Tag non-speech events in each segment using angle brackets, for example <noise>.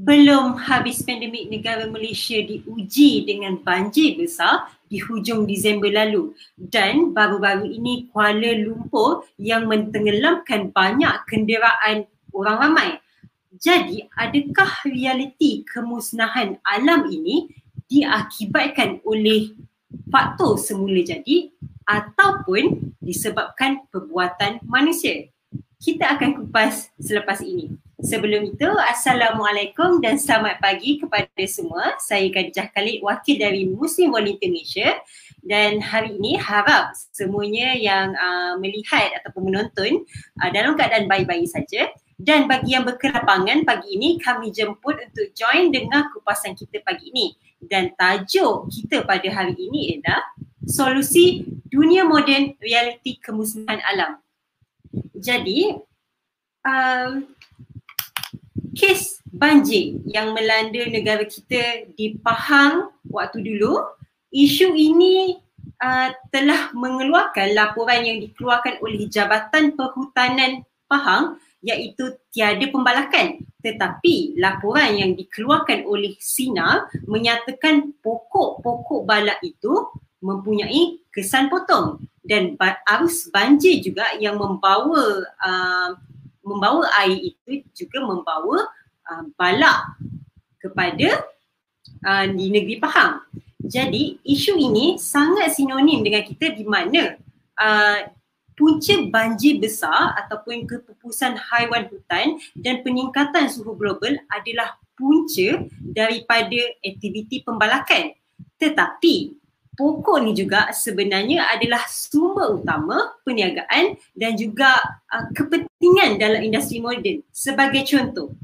belum habis pandemik negara Malaysia diuji dengan banjir besar di hujung Disember lalu dan baru-baru ini Kuala Lumpur yang mentenggelamkan banyak kenderaan orang ramai. Jadi adakah realiti kemusnahan alam ini diakibatkan oleh faktor semula jadi ataupun disebabkan perbuatan manusia? Kita akan kupas selepas ini. Sebelum itu, Assalamualaikum dan selamat pagi kepada semua. Saya Khadijah Khalid, wakil dari Muslim Volunteer Malaysia dan hari ini harap semuanya yang uh, melihat ataupun menonton uh, dalam keadaan baik-baik saja. Dan bagi yang berkelapangan pagi ini, kami jemput untuk join dengan kupasan kita pagi ini. Dan tajuk kita pada hari ini adalah solusi dunia moden realiti kemusnahan alam. Jadi, um, kes banjir yang melanda negara kita di Pahang waktu dulu, isu ini uh, telah mengeluarkan laporan yang dikeluarkan oleh Jabatan Perhutanan Pahang iaitu tiada pembalakan. Tetapi laporan yang dikeluarkan oleh Sina menyatakan pokok-pokok balak itu mempunyai kesan potong dan arus banjir juga yang membawa uh, membawa air itu juga membawa uh, balak kepada uh, di negeri Pahang. Jadi isu ini sangat sinonim dengan kita di mana uh, punca banjir besar ataupun kepupusan haiwan hutan dan peningkatan suhu global adalah punca daripada aktiviti pembalakan. Tetapi pokok ni juga sebenarnya adalah sumber utama perniagaan dan juga uh, kepentingan dalam industri moden. Sebagai contoh,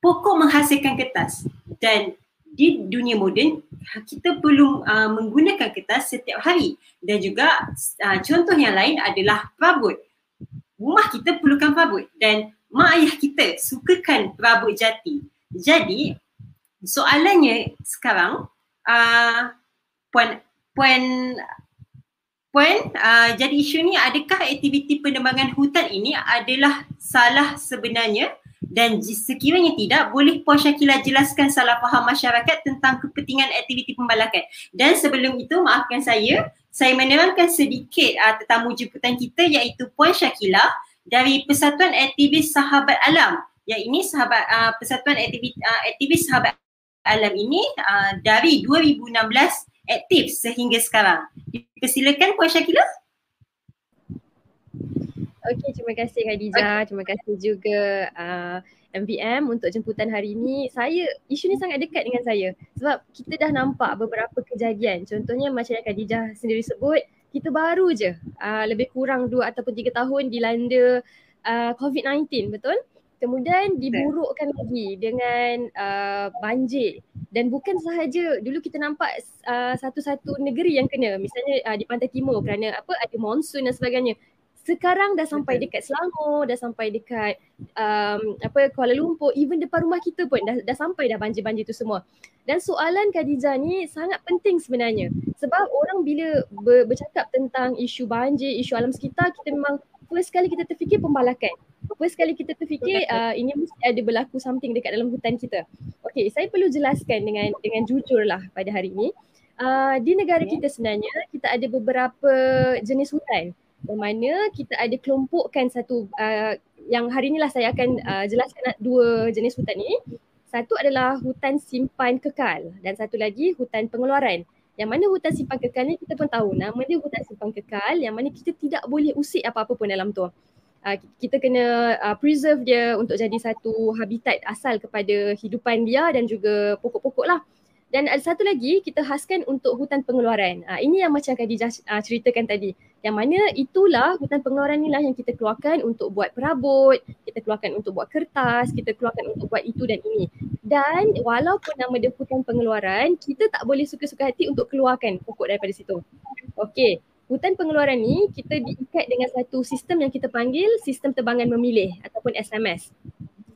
pokok menghasilkan kertas dan di dunia moden kita perlu uh, menggunakan kertas setiap hari dan juga uh, contoh yang lain adalah perabot. Rumah kita perlukan perabot dan mak ayah kita sukakan perabot jati. Jadi soalannya sekarang uh, puan puan puan uh, jadi isu ni adakah aktiviti penebangan hutan ini adalah salah sebenarnya? Dan sekiranya tidak boleh Puan Syakila jelaskan salah faham masyarakat tentang kepentingan aktiviti pembalakan? Dan sebelum itu maafkan saya saya menerangkan sedikit uh, tetamu jemputan kita iaitu Puan Syakila dari Persatuan Aktivis Sahabat Alam. Yang ini sahabat uh, Persatuan Aktivis, uh, Aktivis Sahabat Alam ini uh, dari 2016 aktif sehingga sekarang. Dipersilakan Puan Syakila. Okey, terima kasih Khadijah. Terima kasih juga uh, MVM untuk jemputan hari ini. Saya, isu ni sangat dekat dengan saya sebab kita dah nampak beberapa kejadian. Contohnya macam yang Khadijah sendiri sebut, kita baru je uh, lebih kurang dua ataupun tiga tahun dilanda uh, COVID-19, betul? Kemudian diburukkan lagi dengan uh, banjir dan bukan sahaja dulu kita nampak uh, satu-satu negeri yang kena misalnya uh, di pantai timur kerana apa ada monsun dan sebagainya. Sekarang dah sampai dekat Selangor, dah sampai dekat um, apa Kuala Lumpur, even depan rumah kita pun dah, dah sampai dah banjir-banjir tu semua. Dan soalan Khadijah ni sangat penting sebenarnya. Sebab orang bila ber, bercakap tentang isu banjir, isu alam sekitar, kita memang first kali kita terfikir pembalakan first kali kita terfikir uh, ini mesti ada berlaku something dekat dalam hutan kita. Okay, saya perlu jelaskan dengan dengan jujur lah pada hari ini. Uh, di negara kita sebenarnya kita ada beberapa jenis hutan yang mana kita ada kelompokkan satu uh, yang hari inilah saya akan uh, jelaskan dua jenis hutan ini. Satu adalah hutan simpan kekal dan satu lagi hutan pengeluaran. Yang mana hutan simpan kekal ni kita pun tahu nama dia hutan simpan kekal yang mana kita tidak boleh usik apa-apa pun dalam tu uh, kita kena uh, preserve dia untuk jadi satu habitat asal kepada hidupan dia dan juga pokok-pokok lah. Dan ada satu lagi kita khaskan untuk hutan pengeluaran. Uh, ini yang macam Khadijah uh, ceritakan tadi. Yang mana itulah hutan pengeluaran inilah yang kita keluarkan untuk buat perabot, kita keluarkan untuk buat kertas, kita keluarkan untuk buat itu dan ini. Dan walaupun nama dia hutan pengeluaran, kita tak boleh suka-suka hati untuk keluarkan pokok daripada situ. Okey, hutan pengeluaran ni kita diikat dengan satu sistem yang kita panggil sistem tebangan memilih ataupun SMS.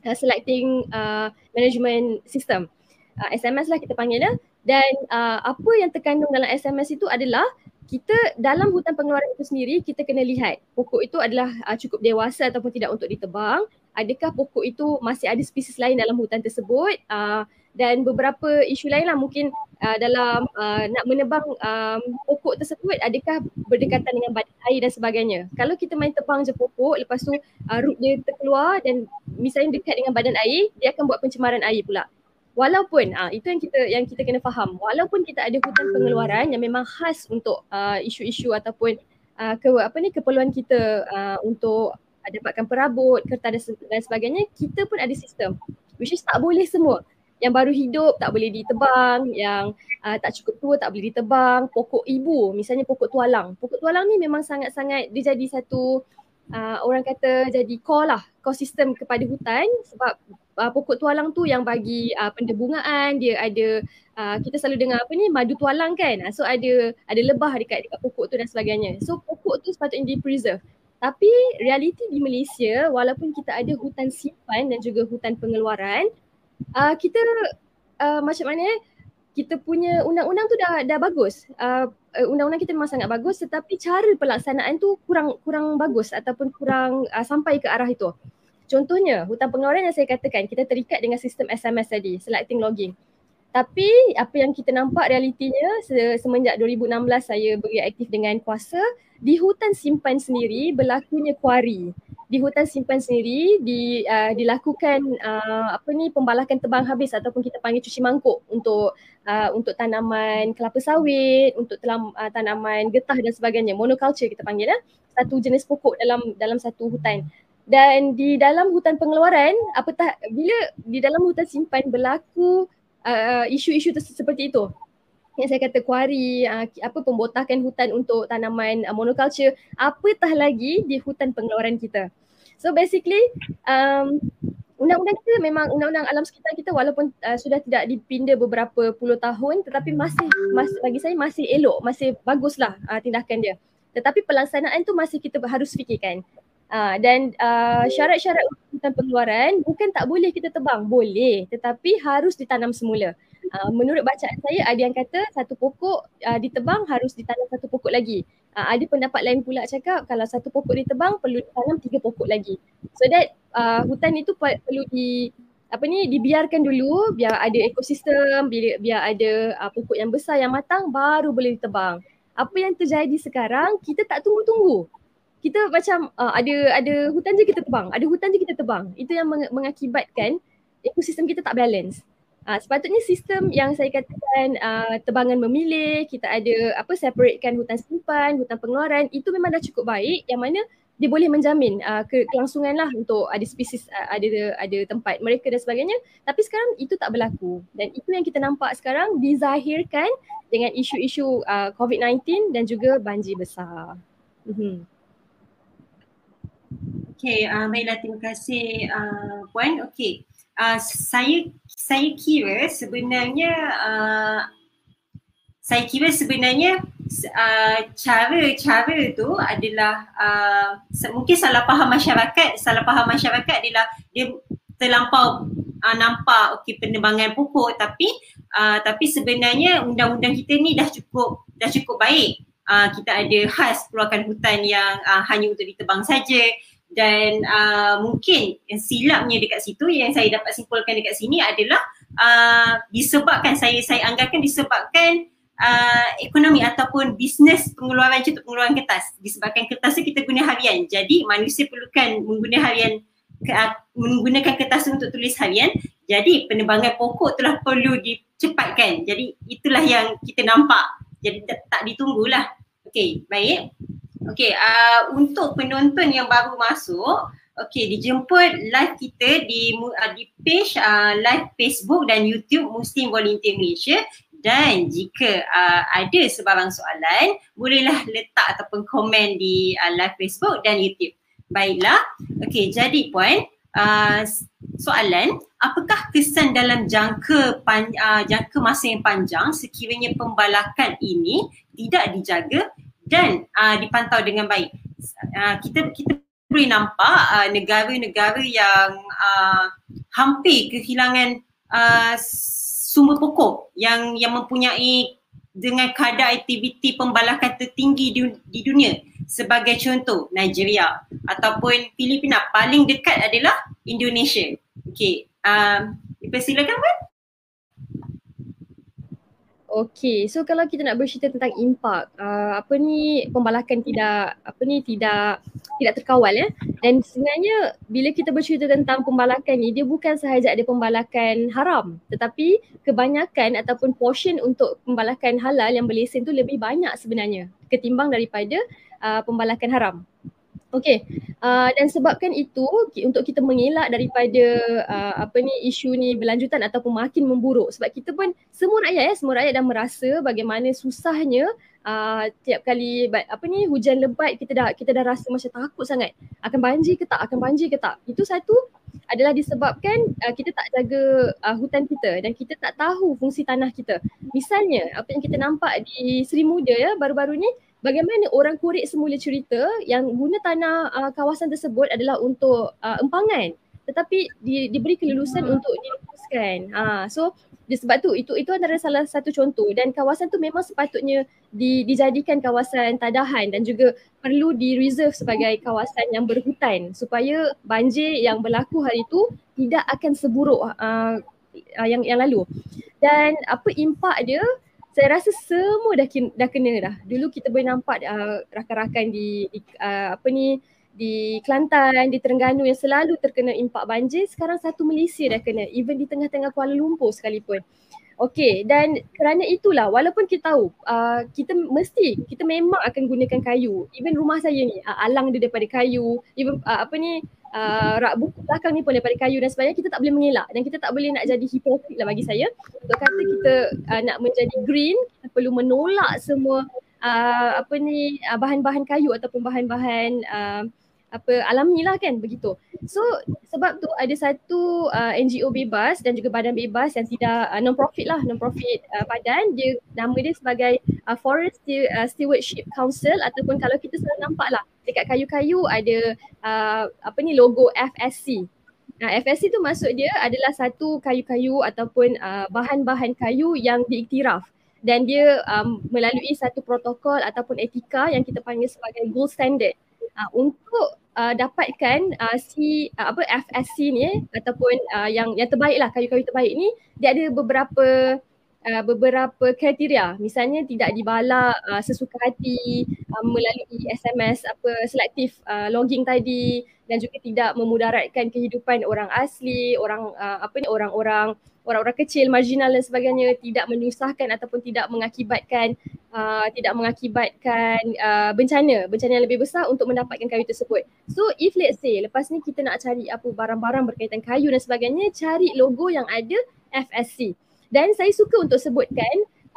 Uh, selecting uh, management system. Uh, SMS lah kita panggil dia. Dan uh, apa yang terkandung dalam SMS itu adalah kita dalam hutan pengeluaran itu sendiri kita kena lihat pokok itu adalah uh, cukup dewasa ataupun tidak untuk ditebang adakah pokok itu masih ada spesies lain dalam hutan tersebut uh, dan beberapa isu lain lah mungkin uh, dalam uh, nak menebang um, pokok tersebut adakah berdekatan dengan badan air dan sebagainya. Kalau kita main tebang je pokok lepas tu uh, root dia terkeluar dan misalnya dekat dengan badan air dia akan buat pencemaran air pula. Walaupun uh, itu yang kita yang kita kena faham. Walaupun kita ada hutan pengeluaran yang memang khas untuk uh, isu-isu ataupun uh, ke apa ni keperluan kita uh, untuk dapatkan perabot, kertas dan sebagainya, kita pun ada sistem which is tak boleh semua yang baru hidup tak boleh ditebang, yang uh, tak cukup tua tak boleh ditebang, pokok ibu misalnya pokok tualang. Pokok tualang ni memang sangat-sangat dia jadi satu uh, orang kata jadi core lah, core system kepada hutan sebab uh, pokok tualang tu yang bagi uh, pendebungaan, dia ada uh, kita selalu dengar apa ni madu tualang kan. So ada ada lebah dekat dekat pokok tu dan sebagainya. So pokok tu sepatutnya di preserve. Tapi realiti di Malaysia walaupun kita ada hutan simpan dan juga hutan pengeluaran, uh, kita uh, macam mana eh kita punya undang-undang tu dah dah bagus. Uh, undang-undang kita memang sangat bagus tetapi cara pelaksanaan tu kurang kurang bagus ataupun kurang uh, sampai ke arah itu. Contohnya hutan pengeluaran yang saya katakan kita terikat dengan sistem SMS tadi, selecting logging. Tapi apa yang kita nampak realitinya semenjak 2016 saya beri aktif dengan kuasa di hutan simpan sendiri berlakunya kuari. Di hutan simpan sendiri di uh, dilakukan uh, apa ni pembalakan tebang habis ataupun kita panggil cuci mangkuk untuk uh, untuk tanaman kelapa sawit, untuk telam, uh, tanaman getah dan sebagainya, monoculture kita panggil ya, satu jenis pokok dalam dalam satu hutan. Dan di dalam hutan pengeluaran, apatah bila di dalam hutan simpan berlaku uh, isu-isu seperti itu, yang saya kata kuari, uh, apa pembotakan hutan untuk tanaman uh, monoculture, apatah lagi di hutan pengeluaran kita. So basically um, undang-undang kita memang undang-undang alam sekitar kita walaupun uh, sudah tidak dipinda beberapa puluh tahun tetapi masih, masih bagi saya masih elok, masih baguslah uh, tindakan dia. Tetapi pelaksanaan tu masih kita harus fikirkan. Uh, dan uh, syarat-syarat hutan pengeluaran bukan tak boleh kita tebang, boleh tetapi harus ditanam semula. Uh, menurut bacaan saya ada yang kata satu pokok uh, ditebang harus ditanam satu pokok lagi uh, ada pendapat lain pula cakap kalau satu pokok ditebang perlu ditanam tiga pokok lagi. So that uh, hutan itu perlu di apa ni dibiarkan dulu biar ada ekosistem, biar, biar ada uh, pokok yang besar yang matang baru boleh ditebang. Apa yang terjadi sekarang kita tak tunggu-tunggu. Kita macam uh, ada ada hutan je kita tebang, ada hutan je kita tebang. Itu yang meng- mengakibatkan ekosistem kita tak balance. Uh, sepatutnya sistem yang saya katakan uh, tebangan memilih, kita ada apa separatekan hutan simpan, hutan pengeluaran itu memang dah cukup baik yang mana dia boleh menjamin uh, ke- kelangsungan lah untuk ada spesies uh, ada ada tempat mereka dan sebagainya tapi sekarang itu tak berlaku dan itu yang kita nampak sekarang dizahirkan dengan isu-isu uh, COVID-19 dan juga banjir besar. Mm-hmm. Okay, uh, baiklah terima kasih uh, Puan. Okay, uh, saya saya kira sebenarnya uh, saya kira sebenarnya uh, cara-cara tu adalah uh, mungkin salah faham masyarakat salah faham masyarakat adalah dia terlampau uh, nampak okey penerbangan pokok tapi uh, tapi sebenarnya undang-undang kita ni dah cukup dah cukup baik uh, kita ada khas keluarkan hutan yang uh, hanya untuk ditebang saja. Dan uh, mungkin yang silapnya dekat situ yang saya dapat simpulkan dekat sini adalah uh, disebabkan saya saya anggarkan disebabkan uh, ekonomi ataupun bisnes pengeluaran contoh pengeluaran kertas. Disebabkan kertas kita guna harian. Jadi manusia perlukan mengguna harian menggunakan kertas untuk tulis harian. Jadi penerbangan pokok telah perlu dicepatkan. Jadi itulah yang kita nampak jadi tak, tak ditunggulah. Okey baik. Okay, uh, untuk penonton yang baru masuk, okay, dijemput live kita di uh, di page uh, live Facebook dan YouTube Muslim Volunteer Malaysia. Dan jika uh, ada sebarang soalan, bolehlah letak ataupun komen di uh, live Facebook dan YouTube. Baiklah, okay, jadi puan, uh, soalan, apakah kesan dalam jangka pan, uh, jangka masa yang panjang sekiranya pembalakan ini tidak dijaga dan uh, dipantau dengan baik. Uh, kita kita boleh nampak uh, negara-negara yang uh, hampir kehilangan uh, sumber pokok yang yang mempunyai dengan kadar aktiviti pembalakan tertinggi di, di dunia sebagai contoh Nigeria ataupun Filipina paling dekat adalah Indonesia. Okey, um, dipersilakan Puan. Okay, so kalau kita nak bercerita tentang impak, uh, apa ni pembalakan tidak apa ni tidak tidak terkawal ya. Dan sebenarnya bila kita bercerita tentang pembalakan ni dia bukan sahaja ada pembalakan haram, tetapi kebanyakan ataupun portion untuk pembalakan halal yang berlesen tu lebih banyak sebenarnya ketimbang daripada uh, pembalakan haram. Okay, uh, dan sebabkan itu untuk kita mengelak daripada uh, apa ni isu ni berlanjutan ataupun makin memburuk sebab kita pun semua rakyat ya, semua rakyat dah merasa bagaimana susahnya uh, tiap kali apa ni hujan lebat kita dah kita dah rasa macam takut sangat akan banjir ke tak akan banjir ke tak. Itu satu adalah disebabkan uh, kita tak jaga uh, hutan kita dan kita tak tahu fungsi tanah kita. Misalnya apa yang kita nampak di Seri Muda ya baru-baru ni bagaimana orang kurik semula cerita yang guna tanah uh, kawasan tersebut adalah untuk uh, empangan tetapi di, diberi kelulusan hmm. untuk dilupuskan. Ha, so disebab tu itu itu antara salah satu contoh dan kawasan tu memang sepatutnya di, dijadikan kawasan tadahan dan juga perlu di reserve sebagai kawasan yang berhutan supaya banjir yang berlaku hari itu tidak akan seburuk uh, uh, yang yang lalu. Dan apa impak dia saya rasa semua dah kena, dah kena dah. Dulu kita boleh nampak uh, rakan-rakan di, di uh, apa ni di Kelantan, di Terengganu yang selalu terkena impak banjir, sekarang satu Malaysia dah kena, even di tengah-tengah Kuala Lumpur sekalipun. Okay, dan kerana itulah walaupun kita tahu uh, kita mesti, kita memang akan gunakan kayu. Even rumah saya ni, uh, alang dia daripada kayu, even uh, apa ni, uh, rak buku belakang ni pun daripada kayu dan sebagainya kita tak boleh mengelak dan kita tak boleh nak jadi hipokrit lah bagi saya. Untuk kata kita uh, nak menjadi green kita perlu menolak semua uh, apa ni uh, bahan-bahan kayu ataupun bahan-bahan uh, apa alami lah kan begitu. So sebab tu ada satu uh, NGO bebas dan juga badan bebas yang tidak uh, non profit lah non profit uh, badan dia nama dia sebagai uh, Forest Stewardship Council ataupun kalau kita selalu nampak lah dekat kayu-kayu ada uh, apa ni logo FSC. Nah FSC tu maksud dia adalah satu kayu-kayu ataupun uh, bahan-bahan kayu yang diiktiraf dan dia um, melalui satu protokol ataupun etika yang kita panggil sebagai gold standard uh, untuk uh, dapatkan uh, si uh, apa FSC ni ataupun uh, yang yang terbaik lah kayu-kayu terbaik ni dia ada beberapa uh, beberapa kriteria misalnya tidak dibalak uh, sesuka hati uh, melalui SMS apa selektif uh, logging tadi dan juga tidak memudaratkan kehidupan orang asli orang uh, apa ni orang-orang orang-orang kecil marginal dan sebagainya tidak menyusahkan ataupun tidak mengakibatkan uh, tidak mengakibatkan uh, bencana bencana yang lebih besar untuk mendapatkan kayu tersebut. So if let's say lepas ni kita nak cari apa barang-barang berkaitan kayu dan sebagainya cari logo yang ada FSC. Dan saya suka untuk sebutkan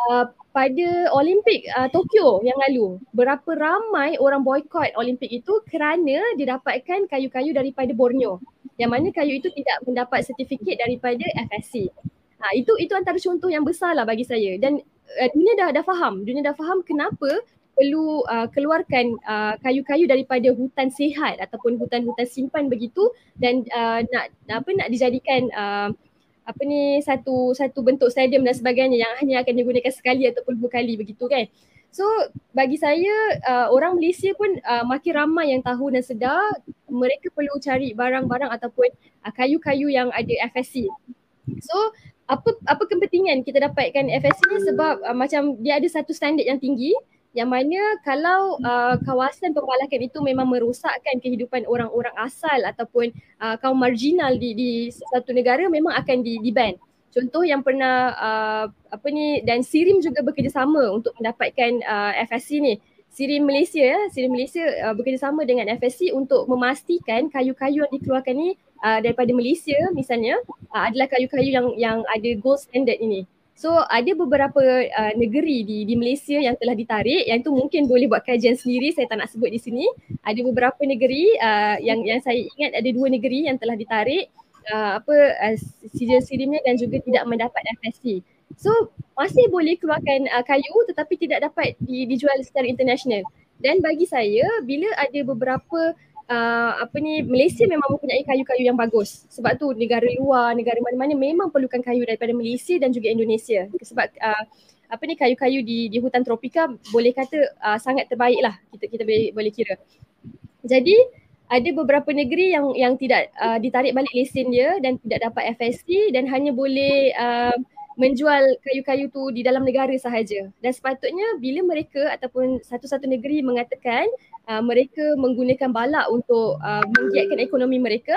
uh, pada Olimpik uh, Tokyo yang lalu berapa ramai orang boykot Olimpik itu kerana didapatkan kayu-kayu daripada Borneo. Yang mana kayu itu tidak mendapat sertifikat daripada FSC. Ha, itu itu antara contoh yang besar lah bagi saya. Dan uh, dunia dah dah faham, dunia dah faham kenapa perlu uh, keluarkan uh, kayu-kayu daripada hutan sihat ataupun hutan-hutan simpan begitu dan uh, nak apa nak dijadikan uh, apa ni satu satu bentuk stadium dan sebagainya yang hanya akan digunakan sekali ataupun dua kali begitu kan. So bagi saya uh, orang Malaysia pun uh, makin ramai yang tahu dan sedar mereka perlu cari barang-barang ataupun uh, kayu-kayu yang ada FSC. So apa apa kepentingan kita dapatkan FSC ni sebab uh, macam dia ada satu standard yang tinggi yang mana kalau uh, kawasan pembalakan itu memang merosakkan kehidupan orang-orang asal ataupun uh, kaum marginal di di satu negara memang akan di, di ban. Contoh yang pernah uh, apa ni dan Sirim juga bekerjasama untuk mendapatkan uh, FSC ni. Sirim Malaysia ya, Sirim Malaysia uh, bekerjasama dengan FSC untuk memastikan kayu-kayu yang dikeluarkan ni uh, daripada Malaysia misalnya uh, adalah kayu-kayu yang yang ada gold standard ini. So ada beberapa uh, negeri di di Malaysia yang telah ditarik yang itu mungkin boleh buat kajian sendiri saya tak nak sebut di sini. Ada beberapa negeri uh, yang yang saya ingat ada dua negeri yang telah ditarik uh, apa uh, sijil sirimnya dan juga tidak mendapat FSC. So masih boleh keluarkan uh, kayu tetapi tidak dapat di, dijual secara international. Dan bagi saya bila ada beberapa uh, apa ni Malaysia memang mempunyai kayu-kayu yang bagus. Sebab tu negara luar, negara mana-mana memang perlukan kayu daripada Malaysia dan juga Indonesia. Sebab uh, apa ni kayu-kayu di di hutan tropika boleh kata uh, sangat terbaik lah kita kita boleh, boleh kira. Jadi ada beberapa negeri yang yang tidak uh, ditarik balik lesen dia dan tidak dapat FSC dan hanya boleh uh, menjual kayu-kayu tu di dalam negara sahaja. Dan sepatutnya bila mereka ataupun satu-satu negeri mengatakan uh, mereka menggunakan balak untuk uh, menggiatkan ekonomi mereka,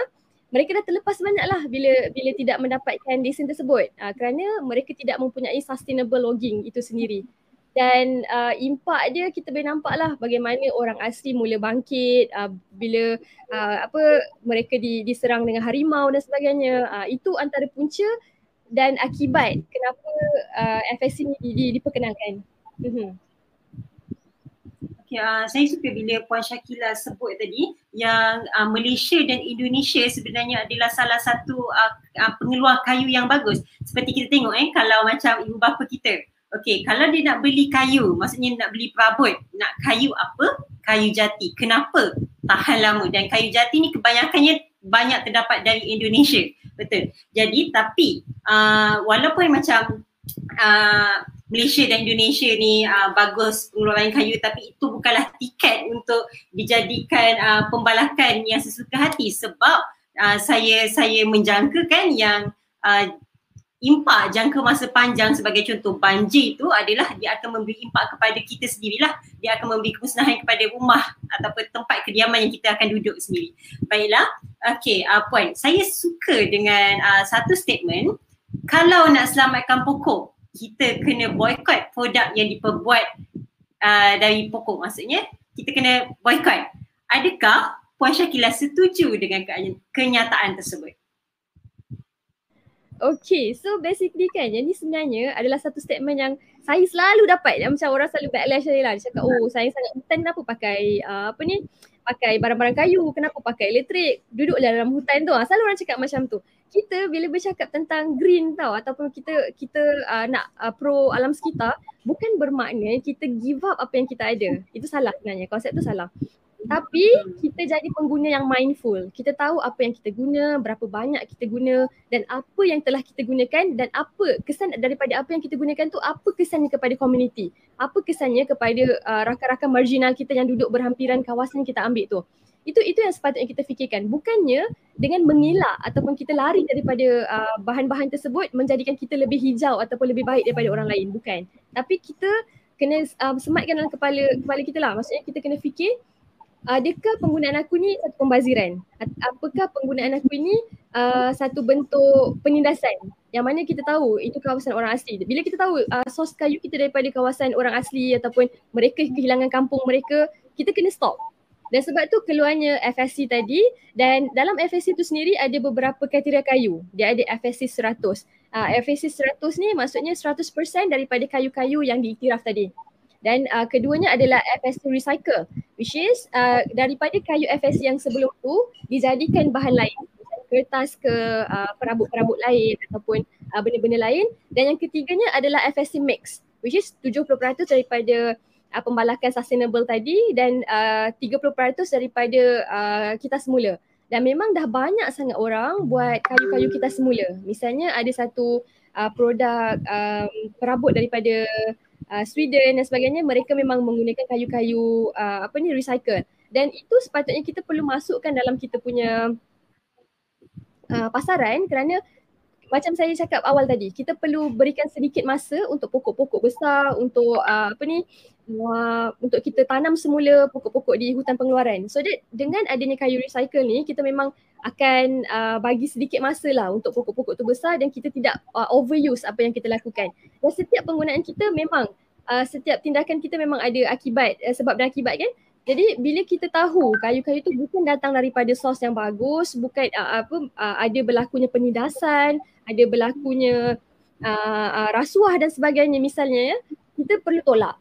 mereka dah terlepas banyaklah bila bila tidak mendapatkan lesen tersebut. Uh, kerana mereka tidak mempunyai sustainable logging itu sendiri. Dan uh, impak dia kita boleh nampak lah bagaimana orang asli mula bangkit uh, bila uh, apa mereka di, diserang dengan harimau dan sebagainya. Uh, itu antara punca dan akibat kenapa uh, FSC ni di, di, diperkenalkan. Mm-hmm. Uh, saya suka bila Puan Syakila sebut tadi yang uh, Malaysia dan Indonesia sebenarnya adalah salah satu uh, uh, pengeluar kayu yang bagus. Seperti kita tengok eh kalau macam ibu bapa kita. Okay, kalau dia nak beli kayu, maksudnya nak beli perabot, nak kayu apa? Kayu jati. Kenapa? Tahan lama dan kayu jati ni kebanyakannya banyak terdapat dari Indonesia. Betul. Jadi tapi uh, walaupun macam uh, Malaysia dan Indonesia ni uh, bagus pengeluaran kayu. Tapi itu bukanlah tiket untuk dijadikan uh, pembalakan yang sesuka hati. Sebab uh, saya saya menjangkakan yang uh, impak jangka masa panjang sebagai contoh banjir itu adalah dia akan memberi impak kepada kita sendirilah. Dia akan memberi kemusnahan kepada rumah ataupun tempat kediaman yang kita akan duduk sendiri. Baiklah. Okey uh, puan. Saya suka dengan uh, satu statement kalau nak selamatkan pokok kita kena boycott produk yang diperbuat uh, dari pokok maksudnya kita kena boycott adakah puan Syakila setuju dengan kenyataan tersebut Okay, so basically kan yang ni sebenarnya adalah satu statement yang saya selalu dapat yang macam orang selalu backlash saya lah. Dia cakap, oh saya sangat hutan kenapa pakai uh, apa ni, pakai barang-barang kayu, kenapa pakai elektrik, duduk dalam hutan tu. Ha, selalu orang cakap macam tu. Kita bila bercakap tentang green tau ataupun kita kita uh, nak uh, pro alam sekitar, bukan bermakna kita give up apa yang kita ada. Itu salah sebenarnya, konsep tu salah. Tapi kita jadi pengguna yang mindful. Kita tahu apa yang kita guna, berapa banyak kita guna dan apa yang telah kita gunakan dan apa kesan daripada apa yang kita gunakan tu apa kesannya kepada komuniti. Apa kesannya kepada uh, rakan-rakan marginal kita yang duduk berhampiran kawasan kita ambil tu. Itu itu yang sepatutnya kita fikirkan. Bukannya dengan mengelak ataupun kita lari daripada uh, bahan-bahan tersebut menjadikan kita lebih hijau ataupun lebih baik daripada orang lain. Bukan. Tapi kita kena um, sematkan dalam kepala kepala kita lah. Maksudnya kita kena fikir adakah penggunaan aku ni satu pembaziran? Apakah penggunaan aku ini uh, satu bentuk penindasan? Yang mana kita tahu itu kawasan orang asli. Bila kita tahu uh, sos kayu kita daripada kawasan orang asli ataupun mereka kehilangan kampung mereka, kita kena stop. Dan sebab tu keluarnya FSC tadi dan dalam FSC tu sendiri ada beberapa kriteria kayu. Dia ada FSC 100. Uh, FSC 100 ni maksudnya 100% daripada kayu-kayu yang diiktiraf tadi. Dan uh, keduanya adalah FSC recycle which is uh, daripada kayu FSC yang sebelum tu dijadikan bahan lain. Kertas ke uh, perabot-perabot lain ataupun uh, benda-benda lain. Dan yang ketiganya adalah FSC mix which is 70% daripada uh, pembalakan sustainable tadi dan uh, 30% daripada uh, kita semula. Dan memang dah banyak sangat orang buat kayu-kayu kita semula. Misalnya ada satu uh, produk um, perabot daripada uh, Sweden dan sebagainya mereka memang menggunakan kayu-kayu uh, apa ni recycle. Dan itu sepatutnya kita perlu masukkan dalam kita punya uh, pasaran kerana macam saya cakap awal tadi kita perlu berikan sedikit masa untuk pokok-pokok besar untuk uh, apa ni uh, untuk kita tanam semula pokok-pokok di hutan pengeluaran. So that dengan adanya kayu recycle ni kita memang akan uh, bagi sedikit masa lah untuk pokok-pokok tu besar dan kita tidak uh, overuse apa yang kita lakukan. Dan setiap penggunaan kita memang uh, setiap tindakan kita memang ada akibat uh, sebab dan akibat kan jadi bila kita tahu kayu-kayu tu bukan datang daripada sos yang bagus, bukan uh, apa uh, ada berlakunya penindasan, ada berlakunya uh, uh, rasuah dan sebagainya misalnya ya, kita perlu tolak.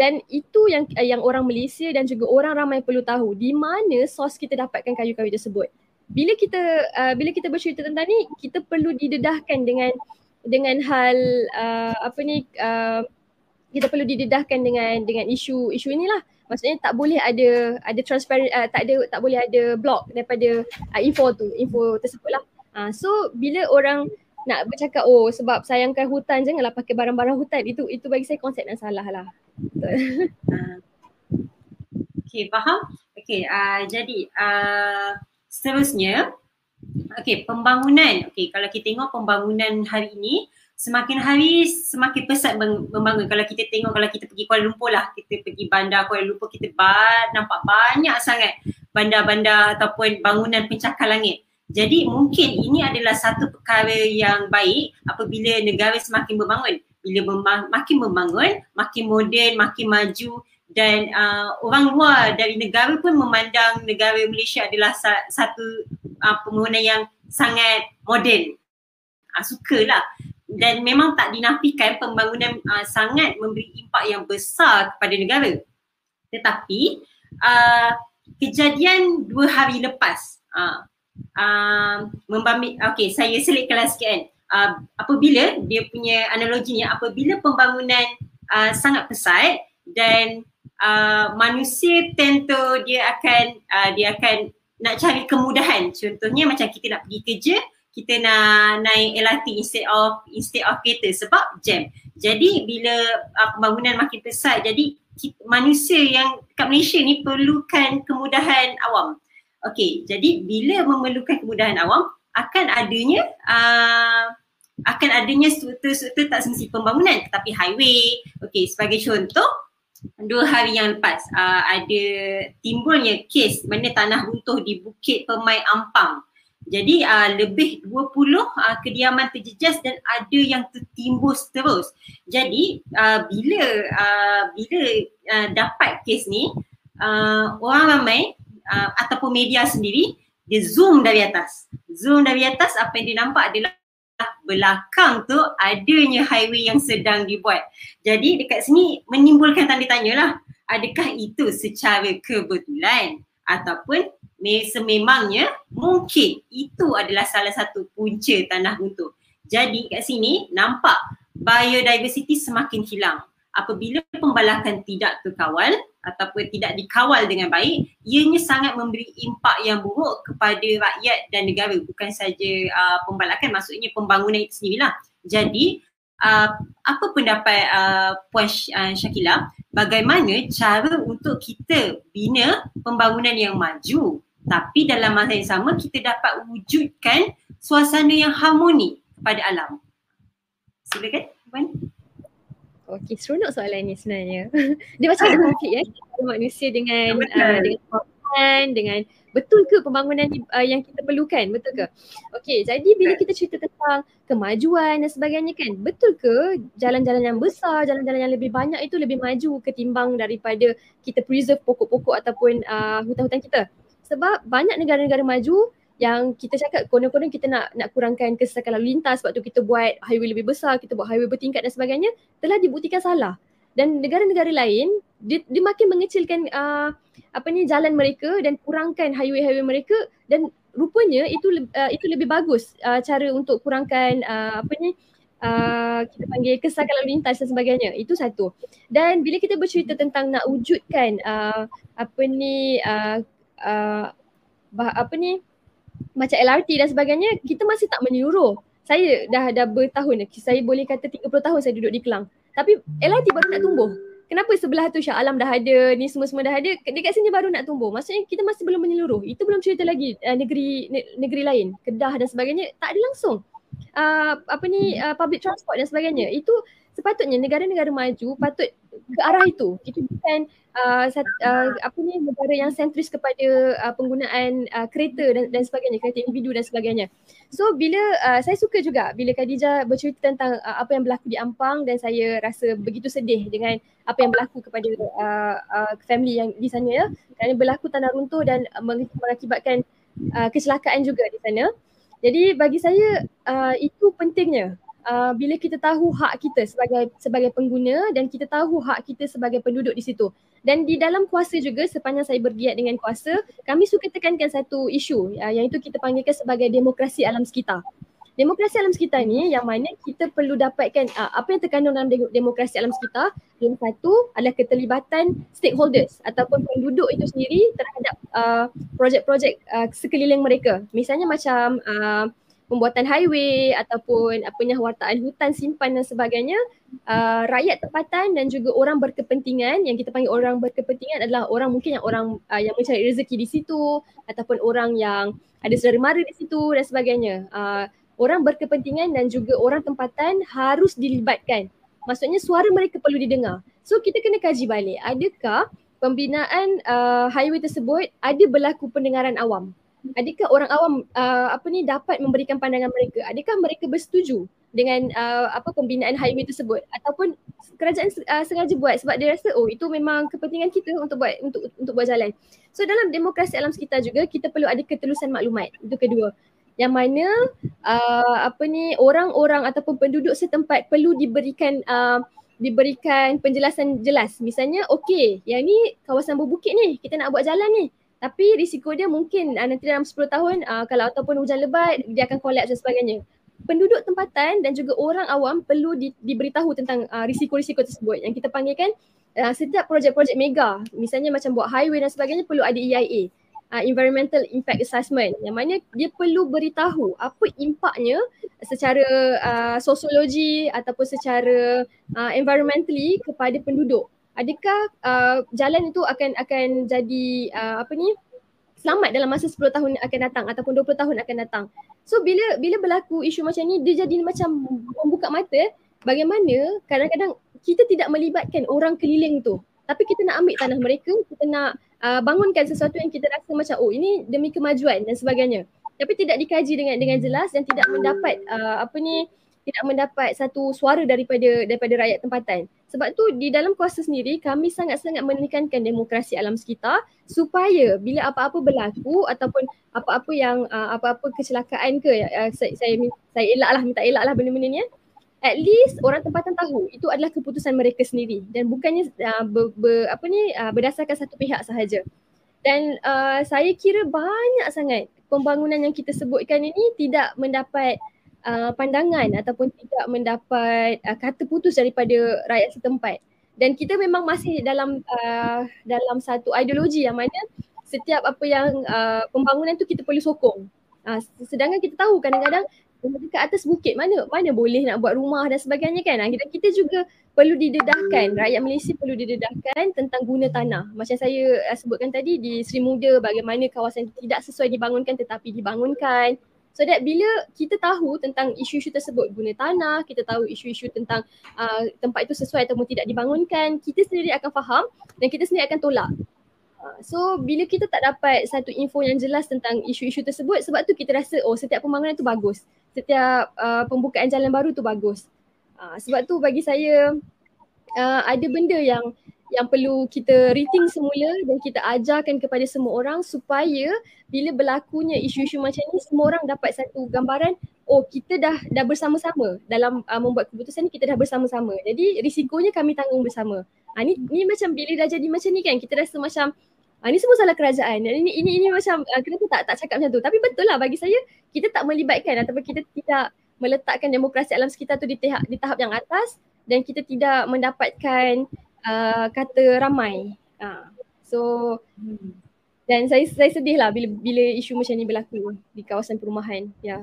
Dan itu yang uh, yang orang Malaysia dan juga orang ramai perlu tahu di mana sos kita dapatkan kayu-kayu tersebut. Bila kita uh, bila kita bercerita tentang ni, kita perlu didedahkan dengan dengan hal uh, apa ni uh, kita perlu didedahkan dengan dengan isu isu inilah maksudnya tak boleh ada ada transparent uh, tak ada tak boleh ada block daripada uh, info tu info tersebut lah. Uh, so bila orang nak bercakap oh sebab sayangkan hutan janganlah pakai barang-barang hutan. Itu itu bagi saya konsep yang salah lah. <laughs> Okay faham? Okay uh, jadi uh, seterusnya okay pembangunan. Okay kalau kita tengok pembangunan hari ini semakin hari semakin pesat membangun kalau kita tengok kalau kita pergi Kuala Lumpur lah kita pergi bandar Kuala Lumpur kita ba- nampak banyak sangat bandar-bandar ataupun bangunan pencakar langit jadi mungkin ini adalah satu perkara yang baik apabila negara semakin membangun. Bila mem- makin membangun, makin moden, makin maju dan uh, orang luar dari negara pun memandang negara Malaysia adalah sa- satu uh, pembangunan yang sangat moden. Uh, sukalah. Dan memang tak dinafikan pembangunan uh, sangat memberi impak yang besar kepada negara. Tetapi uh, kejadian dua hari lepas uh, uh, membami okey saya selitkan sikit kan uh, apabila dia punya analoginya apabila pembangunan uh, sangat pesat dan uh, manusia tentu dia akan uh, dia akan nak cari kemudahan contohnya macam kita nak pergi kerja kita nak naik LRT instead of instead of kereta sebab jam jadi bila uh, pembangunan makin pesat jadi kita, manusia yang kat Malaysia ni perlukan kemudahan awam Okey, jadi bila memerlukan kemudahan awam akan adanya uh, akan adanya struktur-struktur tak semesti pembangunan tetapi highway. Okey, sebagai contoh dua hari yang lepas uh, ada timbulnya kes mana tanah runtuh di Bukit Permai Ampang. Jadi uh, lebih 20 uh, kediaman terjejas dan ada yang tertimbus terus. Jadi uh, bila uh, bila uh, dapat kes ni uh, orang ramai uh, ataupun media sendiri dia zoom dari atas. Zoom dari atas apa yang dia nampak adalah belakang tu adanya highway yang sedang dibuat. Jadi dekat sini menimbulkan tanda lah. Adakah itu secara kebetulan ataupun sememangnya mungkin itu adalah salah satu punca tanah runtuh. Jadi kat sini nampak biodiversity semakin hilang apabila pembalakan tidak terkawal ataupun tidak dikawal dengan baik, ianya sangat memberi impak yang buruk kepada rakyat dan negara bukan saja uh, pembalakan maksudnya pembangunan itu sendirilah. Jadi uh, apa pendapat uh, Puan uh, Syakila bagaimana cara untuk kita bina pembangunan yang maju tapi dalam masa yang sama kita dapat wujudkan suasana yang harmoni kepada alam. Silakan Puan. Okey, seronok soalan ni sebenarnya. <laughs> Dia macam ada konflik ya, manusia dengan uh, dengan pembangunan, dengan betul ke pembangunan ni, uh, yang kita perlukan, betul ke? Okey, jadi bila kita cerita tentang kemajuan dan sebagainya kan, betul ke jalan-jalan yang besar, jalan-jalan yang lebih banyak itu lebih maju ketimbang daripada kita preserve pokok-pokok ataupun uh, hutan-hutan kita? Sebab banyak negara-negara maju yang kita cakap konon-konon kita nak nak kurangkan kesesakan lalu lintas sebab tu kita buat highway lebih besar, kita buat highway bertingkat dan sebagainya telah dibuktikan salah. Dan negara-negara lain dia, dia makin mengecilkan uh, apa ni jalan mereka dan kurangkan highway-highway mereka dan rupanya itu uh, itu lebih bagus uh, cara untuk kurangkan uh, apa ni uh, kita panggil kesesakan lalu lintas dan sebagainya. Itu satu. Dan bila kita bercerita tentang nak wujudkan uh, apa ni uh, uh, bah, apa ni macam LRT dan sebagainya kita masih tak menyeluruh. Saya dah dah bertahun saya boleh kata 30 tahun saya duduk di Kelang. Tapi LRT baru nak tumbuh. Kenapa sebelah tu Shah Alam dah ada, ni semua-semua dah ada, dekat sini baru nak tumbuh. Maksudnya kita masih belum menyeluruh. Itu belum cerita lagi uh, negeri ne- negeri lain, Kedah dan sebagainya tak ada langsung. Uh, apa ni uh, public transport dan sebagainya. Itu sepatutnya negara-negara maju patut ke arah itu. Itu bukan uh, uh, apa ni negara yang sentris kepada uh, penggunaan uh, kereta dan, dan sebagainya, kereta individu dan sebagainya. So bila uh, saya suka juga bila Khadijah bercerita tentang uh, apa yang berlaku di Ampang dan saya rasa begitu sedih dengan apa yang berlaku kepada uh, uh, family yang di sana ya. Kerana berlaku tanah runtuh dan mengakibatkan uh, kecelakaan juga di sana. Jadi bagi saya uh, itu pentingnya uh, bila kita tahu hak kita sebagai sebagai pengguna dan kita tahu hak kita sebagai penduduk di situ. Dan di dalam kuasa juga sepanjang saya bergiat dengan kuasa, kami suka tekankan satu isu uh, yang itu kita panggilkan sebagai demokrasi alam sekitar. Demokrasi alam sekitar ni yang mana kita perlu dapatkan uh, apa yang terkandung dalam demokrasi alam sekitar. Yang satu adalah keterlibatan stakeholders ataupun penduduk itu sendiri terhadap uh, projek-projek uh, sekeliling mereka. Misalnya macam uh, pembuatan highway ataupun apa ni wartaan hutan simpan dan sebagainya uh, rakyat tempatan dan juga orang berkepentingan. Yang kita panggil orang berkepentingan adalah orang mungkin yang orang uh, yang mencari rezeki di situ ataupun orang yang ada saudara mara di situ dan sebagainya. Uh, orang berkepentingan dan juga orang tempatan harus dilibatkan. Maksudnya suara mereka perlu didengar. So kita kena kaji balik. Adakah pembinaan uh, highway tersebut ada berlaku pendengaran awam adakah orang awam uh, apa ni dapat memberikan pandangan mereka? Adakah mereka bersetuju dengan uh, apa pembinaan highway tersebut? Ataupun kerajaan uh, sengaja buat sebab dia rasa oh itu memang kepentingan kita untuk buat untuk untuk buat jalan. So dalam demokrasi alam sekitar juga kita perlu ada ketelusan maklumat. Itu kedua. Yang mana uh, apa ni orang-orang ataupun penduduk setempat perlu diberikan uh, diberikan penjelasan jelas. Misalnya okey yang ni kawasan berbukit ni kita nak buat jalan ni tapi risiko dia mungkin uh, nanti dalam 10 tahun uh, kalau ataupun hujan lebat dia akan kolaps dan sebagainya. Penduduk tempatan dan juga orang awam perlu di, diberitahu tentang uh, risiko-risiko tersebut. Yang kita panggilkan uh, setiap projek-projek mega misalnya macam buat highway dan sebagainya perlu ada EIA uh, Environmental Impact Assessment. Yang mana dia perlu beritahu apa impaknya secara uh, sosiologi ataupun secara uh, environmentally kepada penduduk adakah uh, jalan itu akan akan jadi uh, apa ni selamat dalam masa 10 tahun akan datang ataupun 20 tahun akan datang. So bila bila berlaku isu macam ni dia jadi macam membuka mata bagaimana kadang-kadang kita tidak melibatkan orang keliling tu tapi kita nak ambil tanah mereka, kita nak uh, bangunkan sesuatu yang kita rasa macam oh ini demi kemajuan dan sebagainya. Tapi tidak dikaji dengan dengan jelas dan tidak mendapat uh, apa ni tidak mendapat satu suara daripada daripada rakyat tempatan. Sebab tu di dalam kuasa sendiri kami sangat-sangat menekankan demokrasi alam sekitar supaya bila apa-apa berlaku ataupun apa-apa yang uh, apa-apa kecelakaan ke uh, saya, saya saya elaklah minta elaklah benda-benda ni ya. At least orang tempatan tahu itu adalah keputusan mereka sendiri dan bukannya uh, ber, ber, apa ni uh, berdasarkan satu pihak sahaja. Dan uh, saya kira banyak sangat pembangunan yang kita sebutkan ini tidak mendapat uh, pandangan ataupun tidak mendapat uh, kata putus daripada rakyat setempat. Dan kita memang masih dalam uh, dalam satu ideologi yang mana setiap apa yang uh, pembangunan tu kita perlu sokong. Uh, sedangkan kita tahu kadang-kadang dekat atas bukit mana mana boleh nak buat rumah dan sebagainya kan? Uh, kita, kita juga perlu didedahkan. Rakyat Malaysia perlu didedahkan tentang guna tanah. Macam saya uh, sebutkan tadi di Sri Muda bagaimana kawasan tidak sesuai dibangunkan tetapi dibangunkan So that bila kita tahu tentang isu-isu tersebut guna tanah, kita tahu isu-isu tentang uh, tempat itu sesuai ataupun tidak dibangunkan, kita sendiri akan faham dan kita sendiri akan tolak. Uh, so bila kita tak dapat satu info yang jelas tentang isu-isu tersebut sebab tu kita rasa oh setiap pembangunan tu bagus. Setiap uh, pembukaan jalan baru tu bagus. Uh, sebab tu bagi saya uh, ada benda yang yang perlu kita rating semula dan kita ajarkan kepada semua orang supaya bila berlakunya isu-isu macam ni semua orang dapat satu gambaran oh kita dah dah bersama-sama dalam uh, membuat keputusan ni kita dah bersama-sama. Jadi risikonya kami tanggung bersama. Ha, ni ni macam bila dah jadi macam ni kan kita rasa macam ha, ni semua salah kerajaan. Ini ini ini macam uh, kenapa tak tak cakap macam tu. Tapi betul lah bagi saya kita tak melibatkan ataupun kita tidak meletakkan demokrasi alam sekitar tu di tahap di tahap yang atas dan kita tidak mendapatkan uh, kata ramai. Uh, so dan saya saya sedih lah bila bila isu macam ni berlaku di kawasan perumahan. Ya. Yeah.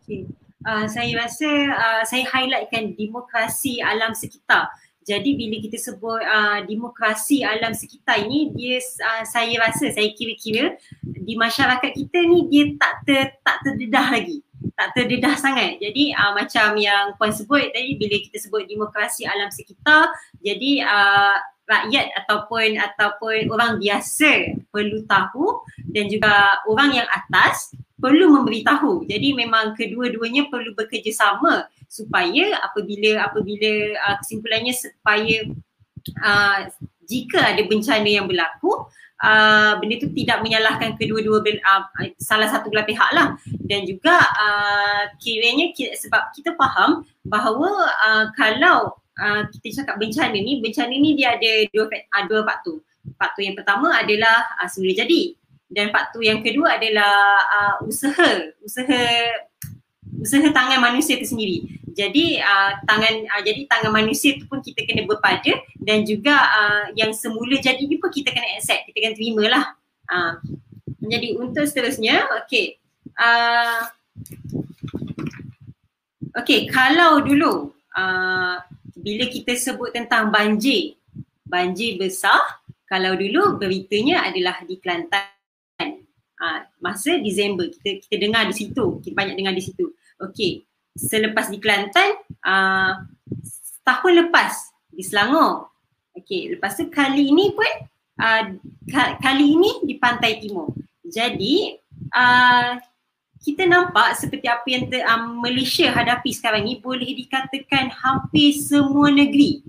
Okay. Uh, saya rasa uh, saya highlightkan demokrasi alam sekitar. Jadi bila kita sebut uh, demokrasi alam sekitar ini dia uh, saya rasa saya kira-kira di masyarakat kita ni dia tak ter, tak terdedah lagi tak terdedah sangat. Jadi uh, macam yang puan sebut tadi bila kita sebut demokrasi alam sekitar, jadi uh, rakyat ataupun ataupun orang biasa perlu tahu dan juga orang yang atas perlu memberitahu. Jadi memang kedua-duanya perlu bekerjasama supaya apabila apabila uh, kesimpulannya supaya uh, jika ada bencana yang berlaku uh, benda tu tidak menyalahkan kedua-dua uh, salah satu belah pihak lah. Dan juga uh, kiranya sebab kita faham bahawa uh, kalau uh, kita cakap bencana ni bencana ni dia ada dua uh, dua faktor. Faktor yang pertama adalah uh, semula jadi. Dan faktor yang kedua adalah uh, usaha. Usaha usaha tangan manusia itu sendiri jadi uh, tangan uh, jadi tangan manusia tu pun kita kena berpada dan juga uh, yang semula jadi ni pun kita kena accept, kita kena terima lah. Uh, jadi untuk seterusnya, okay. uh, okay kalau dulu uh, bila kita sebut tentang banjir, banjir besar, kalau dulu beritanya adalah di Kelantan. Uh, masa Disember kita kita dengar di situ, kita banyak dengar di situ. Okey, selepas di Kelantan, uh, tahun lepas di Selangor. Okey, lepas tu kali ini pun uh, kali ini di Pantai Timur. Jadi uh, kita nampak seperti apa yang ter, um, Malaysia hadapi sekarang ni boleh dikatakan hampir semua negeri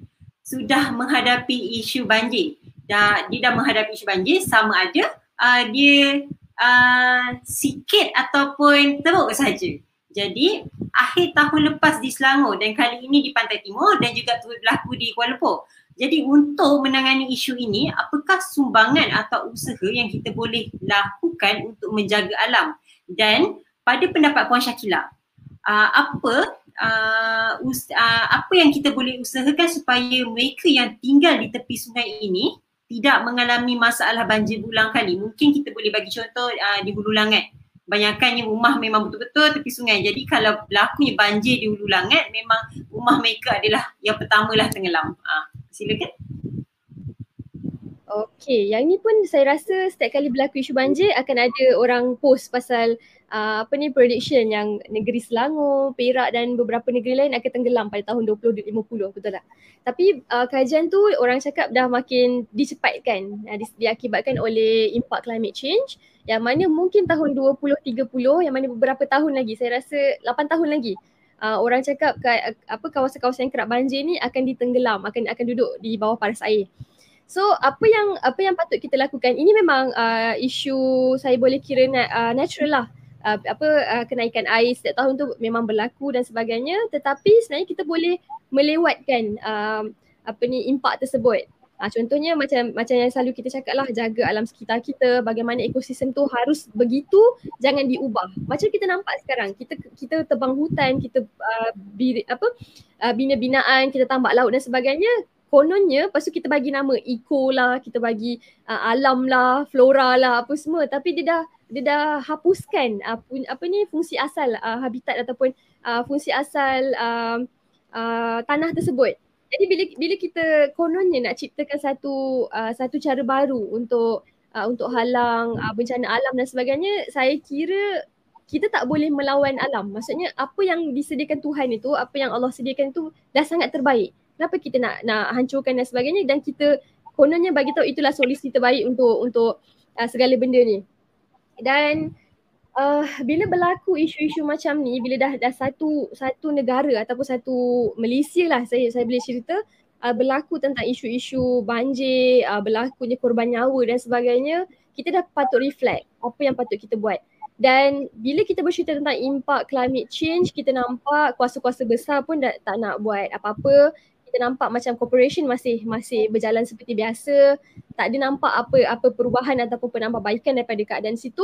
sudah menghadapi isu banjir. Dah, dia dah menghadapi isu banjir sama ada uh, dia uh, sikit ataupun teruk saja. Jadi akhir tahun lepas di Selangor dan kali ini di Pantai Timur dan juga berlaku di Kuala Lumpur. Jadi untuk menangani isu ini, apakah sumbangan atau usaha yang kita boleh lakukan untuk menjaga alam? Dan pada pendapat Puan Syakila, apa uh, us- uh, apa yang kita boleh usahakan supaya mereka yang tinggal di tepi sungai ini tidak mengalami masalah banjir berulang kali. Mungkin kita boleh bagi contoh uh, di Hulu Langat. Banyakkannya rumah memang betul-betul tepi sungai. Jadi kalau berlakunya banjir di Hulu Langat, memang rumah mereka adalah yang pertamalah tenggelam. Uh, silakan. Okey, yang ni pun saya rasa setiap kali berlaku isu banjir akan ada orang post pasal uh, apa ni prediction yang negeri Selangor, Perak dan beberapa negeri lain akan tenggelam pada tahun 2050 betul tak? Tapi uh, kajian tu orang cakap dah makin dicepatkan uh, diakibatkan oleh impak climate change yang mana mungkin tahun 2030 yang mana beberapa tahun lagi saya rasa 8 tahun lagi uh, orang cakap apa kawasan-kawasan yang kerap banjir ni akan ditenggelam akan akan duduk di bawah paras air. So apa yang apa yang patut kita lakukan ini memang uh, isu saya boleh kira uh, natural lah uh, apa uh, kenaikan air setiap tahun tu memang berlaku dan sebagainya tetapi sebenarnya kita boleh melewatkan uh, apa ni impak tersebut. Uh, contohnya macam macam yang selalu kita cakap lah jaga alam sekitar kita bagaimana ekosistem tu harus begitu jangan diubah. Macam kita nampak sekarang kita kita tebang hutan kita uh, biri, apa uh, bina-binaan kita tambak laut dan sebagainya kononnya lepas tu kita bagi nama eco lah, kita bagi uh, alam lah, flora lah apa semua tapi dia dah dia dah hapuskan uh, apa ni fungsi asal uh, habitat ataupun uh, fungsi asal uh, uh, tanah tersebut. Jadi bila bila kita kononnya nak ciptakan satu uh, satu cara baru untuk uh, untuk halang uh, bencana alam dan sebagainya, saya kira kita tak boleh melawan alam. Maksudnya apa yang disediakan Tuhan itu, apa yang Allah sediakan itu dah sangat terbaik kenapa kita nak nak hancurkan dan sebagainya dan kita kononnya bagi tahu itulah solusi terbaik untuk untuk uh, segala benda ni. Dan uh, bila berlaku isu-isu macam ni bila dah dah satu satu negara ataupun satu Malaysia lah saya saya boleh cerita uh, berlaku tentang isu-isu banjir, uh, berlakunya korban nyawa dan sebagainya, kita dah patut reflect apa yang patut kita buat. Dan bila kita bercerita tentang impak climate change, kita nampak kuasa-kuasa besar pun dah tak nak buat apa-apa kita nampak macam corporation masih masih berjalan seperti biasa. Tak ada nampak apa apa perubahan ataupun penambahbaikan daripada keadaan situ.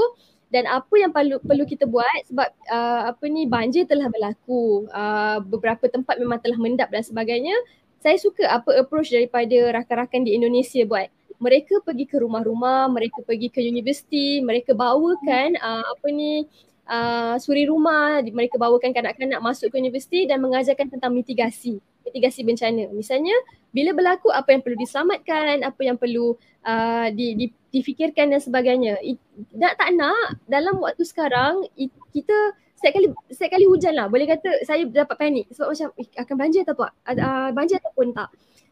Dan apa yang perlu perlu kita buat sebab uh, apa ni banjir telah berlaku. Uh, beberapa tempat memang telah mendap dan sebagainya. Saya suka apa approach daripada rakan-rakan di Indonesia buat. Mereka pergi ke rumah-rumah mereka pergi ke universiti mereka bawakan uh, apa ni uh, suri rumah mereka bawakan kanak-kanak masuk ke universiti dan mengajarkan tentang mitigasi mitigasi bencana. Misalnya bila berlaku apa yang perlu diselamatkan, apa yang perlu uh, di, di, difikirkan dan sebagainya. It, tak, nak dalam waktu sekarang it, kita setiap kali setiap kali hujan lah boleh kata saya dapat panik sebab macam eh, akan banjir atau tak? Uh, banjir ataupun tak?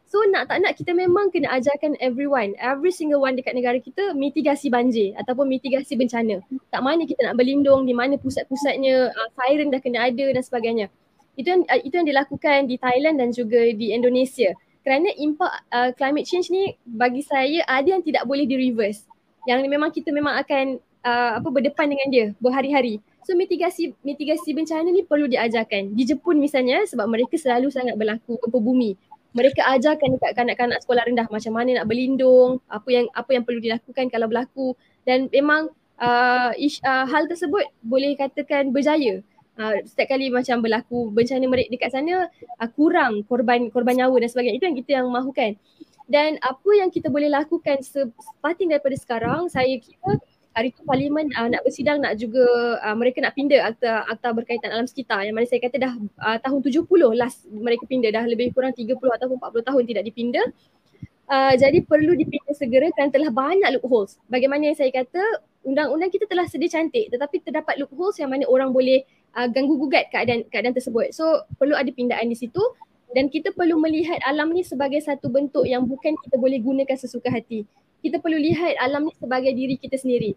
So nak tak nak kita memang kena ajarkan everyone, every single one dekat negara kita mitigasi banjir ataupun mitigasi bencana. Tak mana kita nak berlindung, di mana pusat-pusatnya, uh, siren dah kena ada dan sebagainya. Itu yang uh, itu yang dilakukan di Thailand dan juga di Indonesia. Kerana impak uh, climate change ni bagi saya ada yang tidak boleh di reverse. Yang memang kita memang akan uh, apa berdepan dengan dia berhari-hari. So mitigasi mitigasi bencana ni perlu diajarkan. Di Jepun misalnya sebab mereka selalu sangat berlaku gempa bumi mereka ajarkan dekat kanak-kanak sekolah rendah macam mana nak berlindung apa yang apa yang perlu dilakukan kalau berlaku. Dan memang uh, ish, uh, hal tersebut boleh katakan berjaya. Uh, setiap kali macam berlaku bencana mereka dekat sana uh, kurang korban korban nyawa dan sebagainya. Itu yang kita yang mahukan. Dan apa yang kita boleh lakukan starting daripada sekarang saya kira hari tu parlimen uh, nak bersidang nak juga uh, mereka nak pindah akta akta berkaitan alam sekitar yang mana saya kata dah uh, tahun 70 last mereka pindah dah lebih kurang 30 ataupun 40 tahun tidak dipindah. Uh, jadi perlu dipindah segera kerana telah banyak loopholes. Bagaimana yang saya kata undang-undang kita telah sedia cantik tetapi terdapat loopholes yang mana orang boleh uh, ganggu gugat keadaan keadaan tersebut. So perlu ada pindaan di situ dan kita perlu melihat alam ni sebagai satu bentuk yang bukan kita boleh gunakan sesuka hati kita perlu lihat alam ni sebagai diri kita sendiri.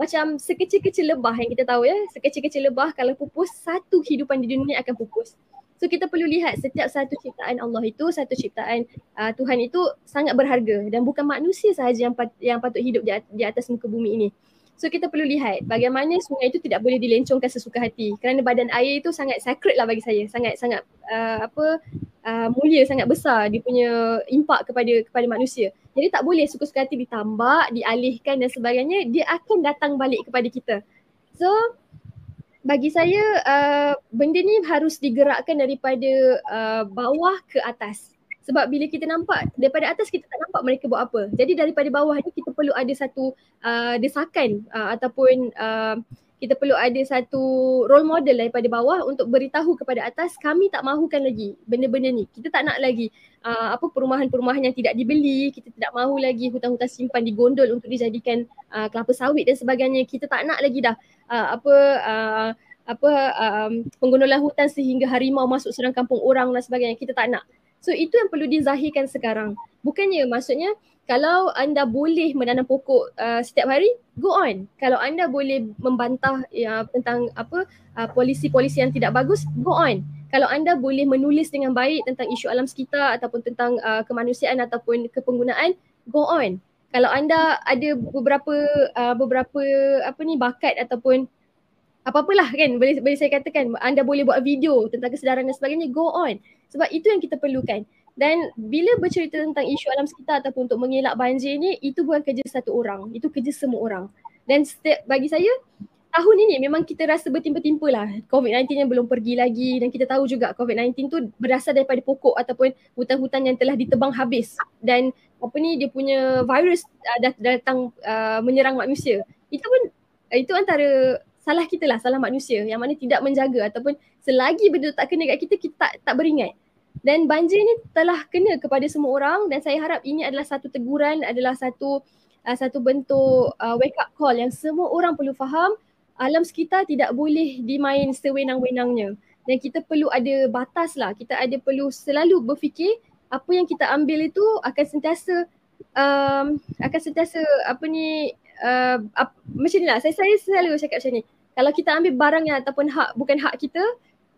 Macam sekecil-kecil lebah yang kita tahu ya, sekecil-kecil lebah kalau pupus, satu kehidupan di dunia akan pupus. So kita perlu lihat setiap satu ciptaan Allah itu, satu ciptaan uh, Tuhan itu sangat berharga dan bukan manusia sahaja yang, pat- yang patut hidup di, di atas muka bumi ini. So kita perlu lihat bagaimana sungai itu tidak boleh dilencongkan sesuka hati kerana badan air itu sangat sacred lah bagi saya. Sangat sangat uh, apa uh, mulia sangat besar dia punya impak kepada kepada manusia. Jadi tak boleh suka-suka hati ditambak, dialihkan dan sebagainya, dia akan datang balik kepada kita. So bagi saya uh, benda ni harus digerakkan daripada uh, bawah ke atas. Sebab bila kita nampak daripada atas kita tak nampak mereka buat apa. Jadi daripada bawah ni kita perlu ada satu uh, desakan uh, ataupun uh, kita perlu ada satu role model daripada bawah untuk beritahu kepada atas kami tak mahukan lagi benda-benda ni. Kita tak nak lagi uh, apa perumahan-perumahan yang tidak dibeli, kita tidak mahu lagi hutan-hutan simpan digondol untuk dijadikan uh, kelapa sawit dan sebagainya. Kita tak nak lagi dah uh, apa uh, apa um, penggondolan hutan sehingga harimau masuk serang kampung orang dan sebagainya. Kita tak nak. So itu yang perlu dizahirkan sekarang. Bukannya maksudnya kalau anda boleh menanam pokok uh, setiap hari, go on. Kalau anda boleh membantah ya, tentang apa uh, polisi-polisi yang tidak bagus, go on. Kalau anda boleh menulis dengan baik tentang isu alam sekitar ataupun tentang uh, kemanusiaan ataupun kepenggunaan, go on. Kalau anda ada beberapa uh, beberapa apa ni bakat ataupun apa-apalah kan boleh boleh saya katakan anda boleh buat video tentang kesedaran dan sebagainya, go on. Sebab itu yang kita perlukan. Dan bila bercerita tentang isu alam sekitar ataupun untuk mengelak banjir ni, itu bukan kerja satu orang. Itu kerja semua orang. Dan setiap, bagi saya, tahun ini memang kita rasa bertimpa-timpa lah. COVID-19 yang belum pergi lagi dan kita tahu juga COVID-19 tu berasal daripada pokok ataupun hutan-hutan yang telah ditebang habis. Dan apa ni dia punya virus uh, datang uh, menyerang manusia. Itu pun itu antara salah kita lah, salah manusia yang mana tidak menjaga ataupun selagi benda tak kena kat kita, kita tak, tak beringat. Dan banjir ni telah kena kepada semua orang dan saya harap ini adalah satu teguran, adalah satu uh, satu bentuk uh, wake up call yang semua orang perlu faham alam sekitar tidak boleh dimain sewenang-wenangnya. Dan kita perlu ada batas lah, kita ada perlu selalu berfikir apa yang kita ambil itu akan sentiasa um, akan sentiasa apa ni uh, ap, macam ni lah, saya, saya selalu cakap macam ni. Kalau kita ambil barang yang ataupun hak bukan hak kita,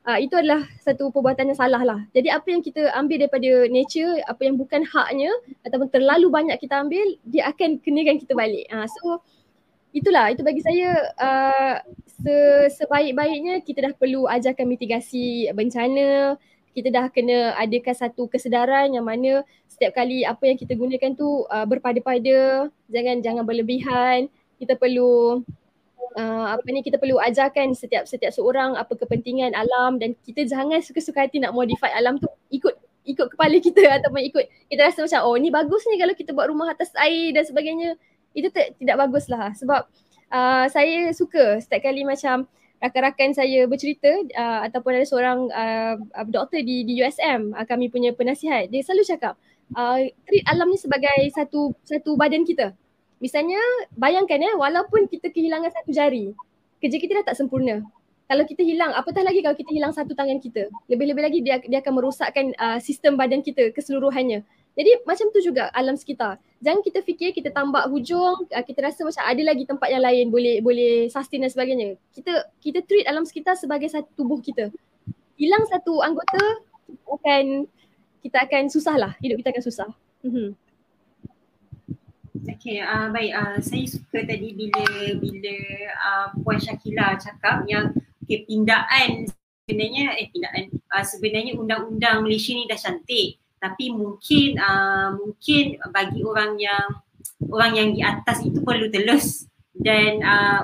uh, itu adalah satu perbuatan yang salah lah. Jadi apa yang kita ambil daripada nature, apa yang bukan haknya ataupun terlalu banyak kita ambil, dia akan kenakan kita balik. Uh, so itulah, itu bagi saya uh, se- sebaik-baiknya kita dah perlu ajarkan mitigasi bencana, kita dah kena adakan satu kesedaran yang mana setiap kali apa yang kita gunakan tu uh, berpada-pada, jangan jangan berlebihan. Kita perlu uh, apa ni kita perlu ajarkan setiap setiap seorang apa kepentingan alam dan kita jangan suka-suka hati nak modify alam tu. Ikut ikut kepala kita <laughs> ataupun ikut kita rasa macam oh ni bagus ni kalau kita buat rumah atas air dan sebagainya. Itu t- tidak bagus lah sebab uh, saya suka setiap kali macam rakan-rakan saya bercerita uh, ataupun ada seorang uh, doktor di di USM uh, kami punya penasihat dia selalu cakap uh, treat alam ni sebagai satu satu badan kita Misalnya bayangkan ya walaupun kita kehilangan satu jari, kerja kita dah tak sempurna. Kalau kita hilang, apatah lagi kalau kita hilang satu tangan kita. Lebih-lebih lagi dia dia akan merosakkan uh, sistem badan kita keseluruhannya. Jadi macam tu juga alam sekitar. Jangan kita fikir kita tambak hujung, uh, kita rasa macam ada lagi tempat yang lain boleh boleh sustain dan sebagainya. Kita kita treat alam sekitar sebagai satu tubuh kita. Hilang satu anggota akan kita akan susah lah, hidup kita akan susah. Mm-hmm. Okay, uh, baik. Uh, saya suka tadi bila bila uh, Puan Syakila cakap yang okay, pindaan sebenarnya eh pindaan uh, sebenarnya undang-undang Malaysia ni dah cantik tapi mungkin uh, mungkin bagi orang yang orang yang di atas itu perlu telus dan uh,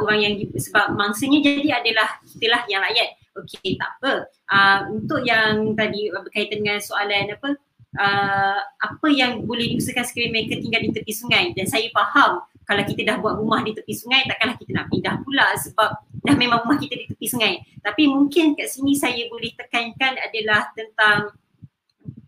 orang yang di, sebab mangsanya jadi adalah kitalah yang rakyat. Okey, tak apa. Uh, untuk yang tadi berkaitan dengan soalan apa uh, apa yang boleh diusahakan sekiranya mereka tinggal di tepi sungai dan saya faham kalau kita dah buat rumah di tepi sungai takkanlah kita nak pindah pula sebab dah memang rumah kita di tepi sungai. Tapi mungkin kat sini saya boleh tekankan adalah tentang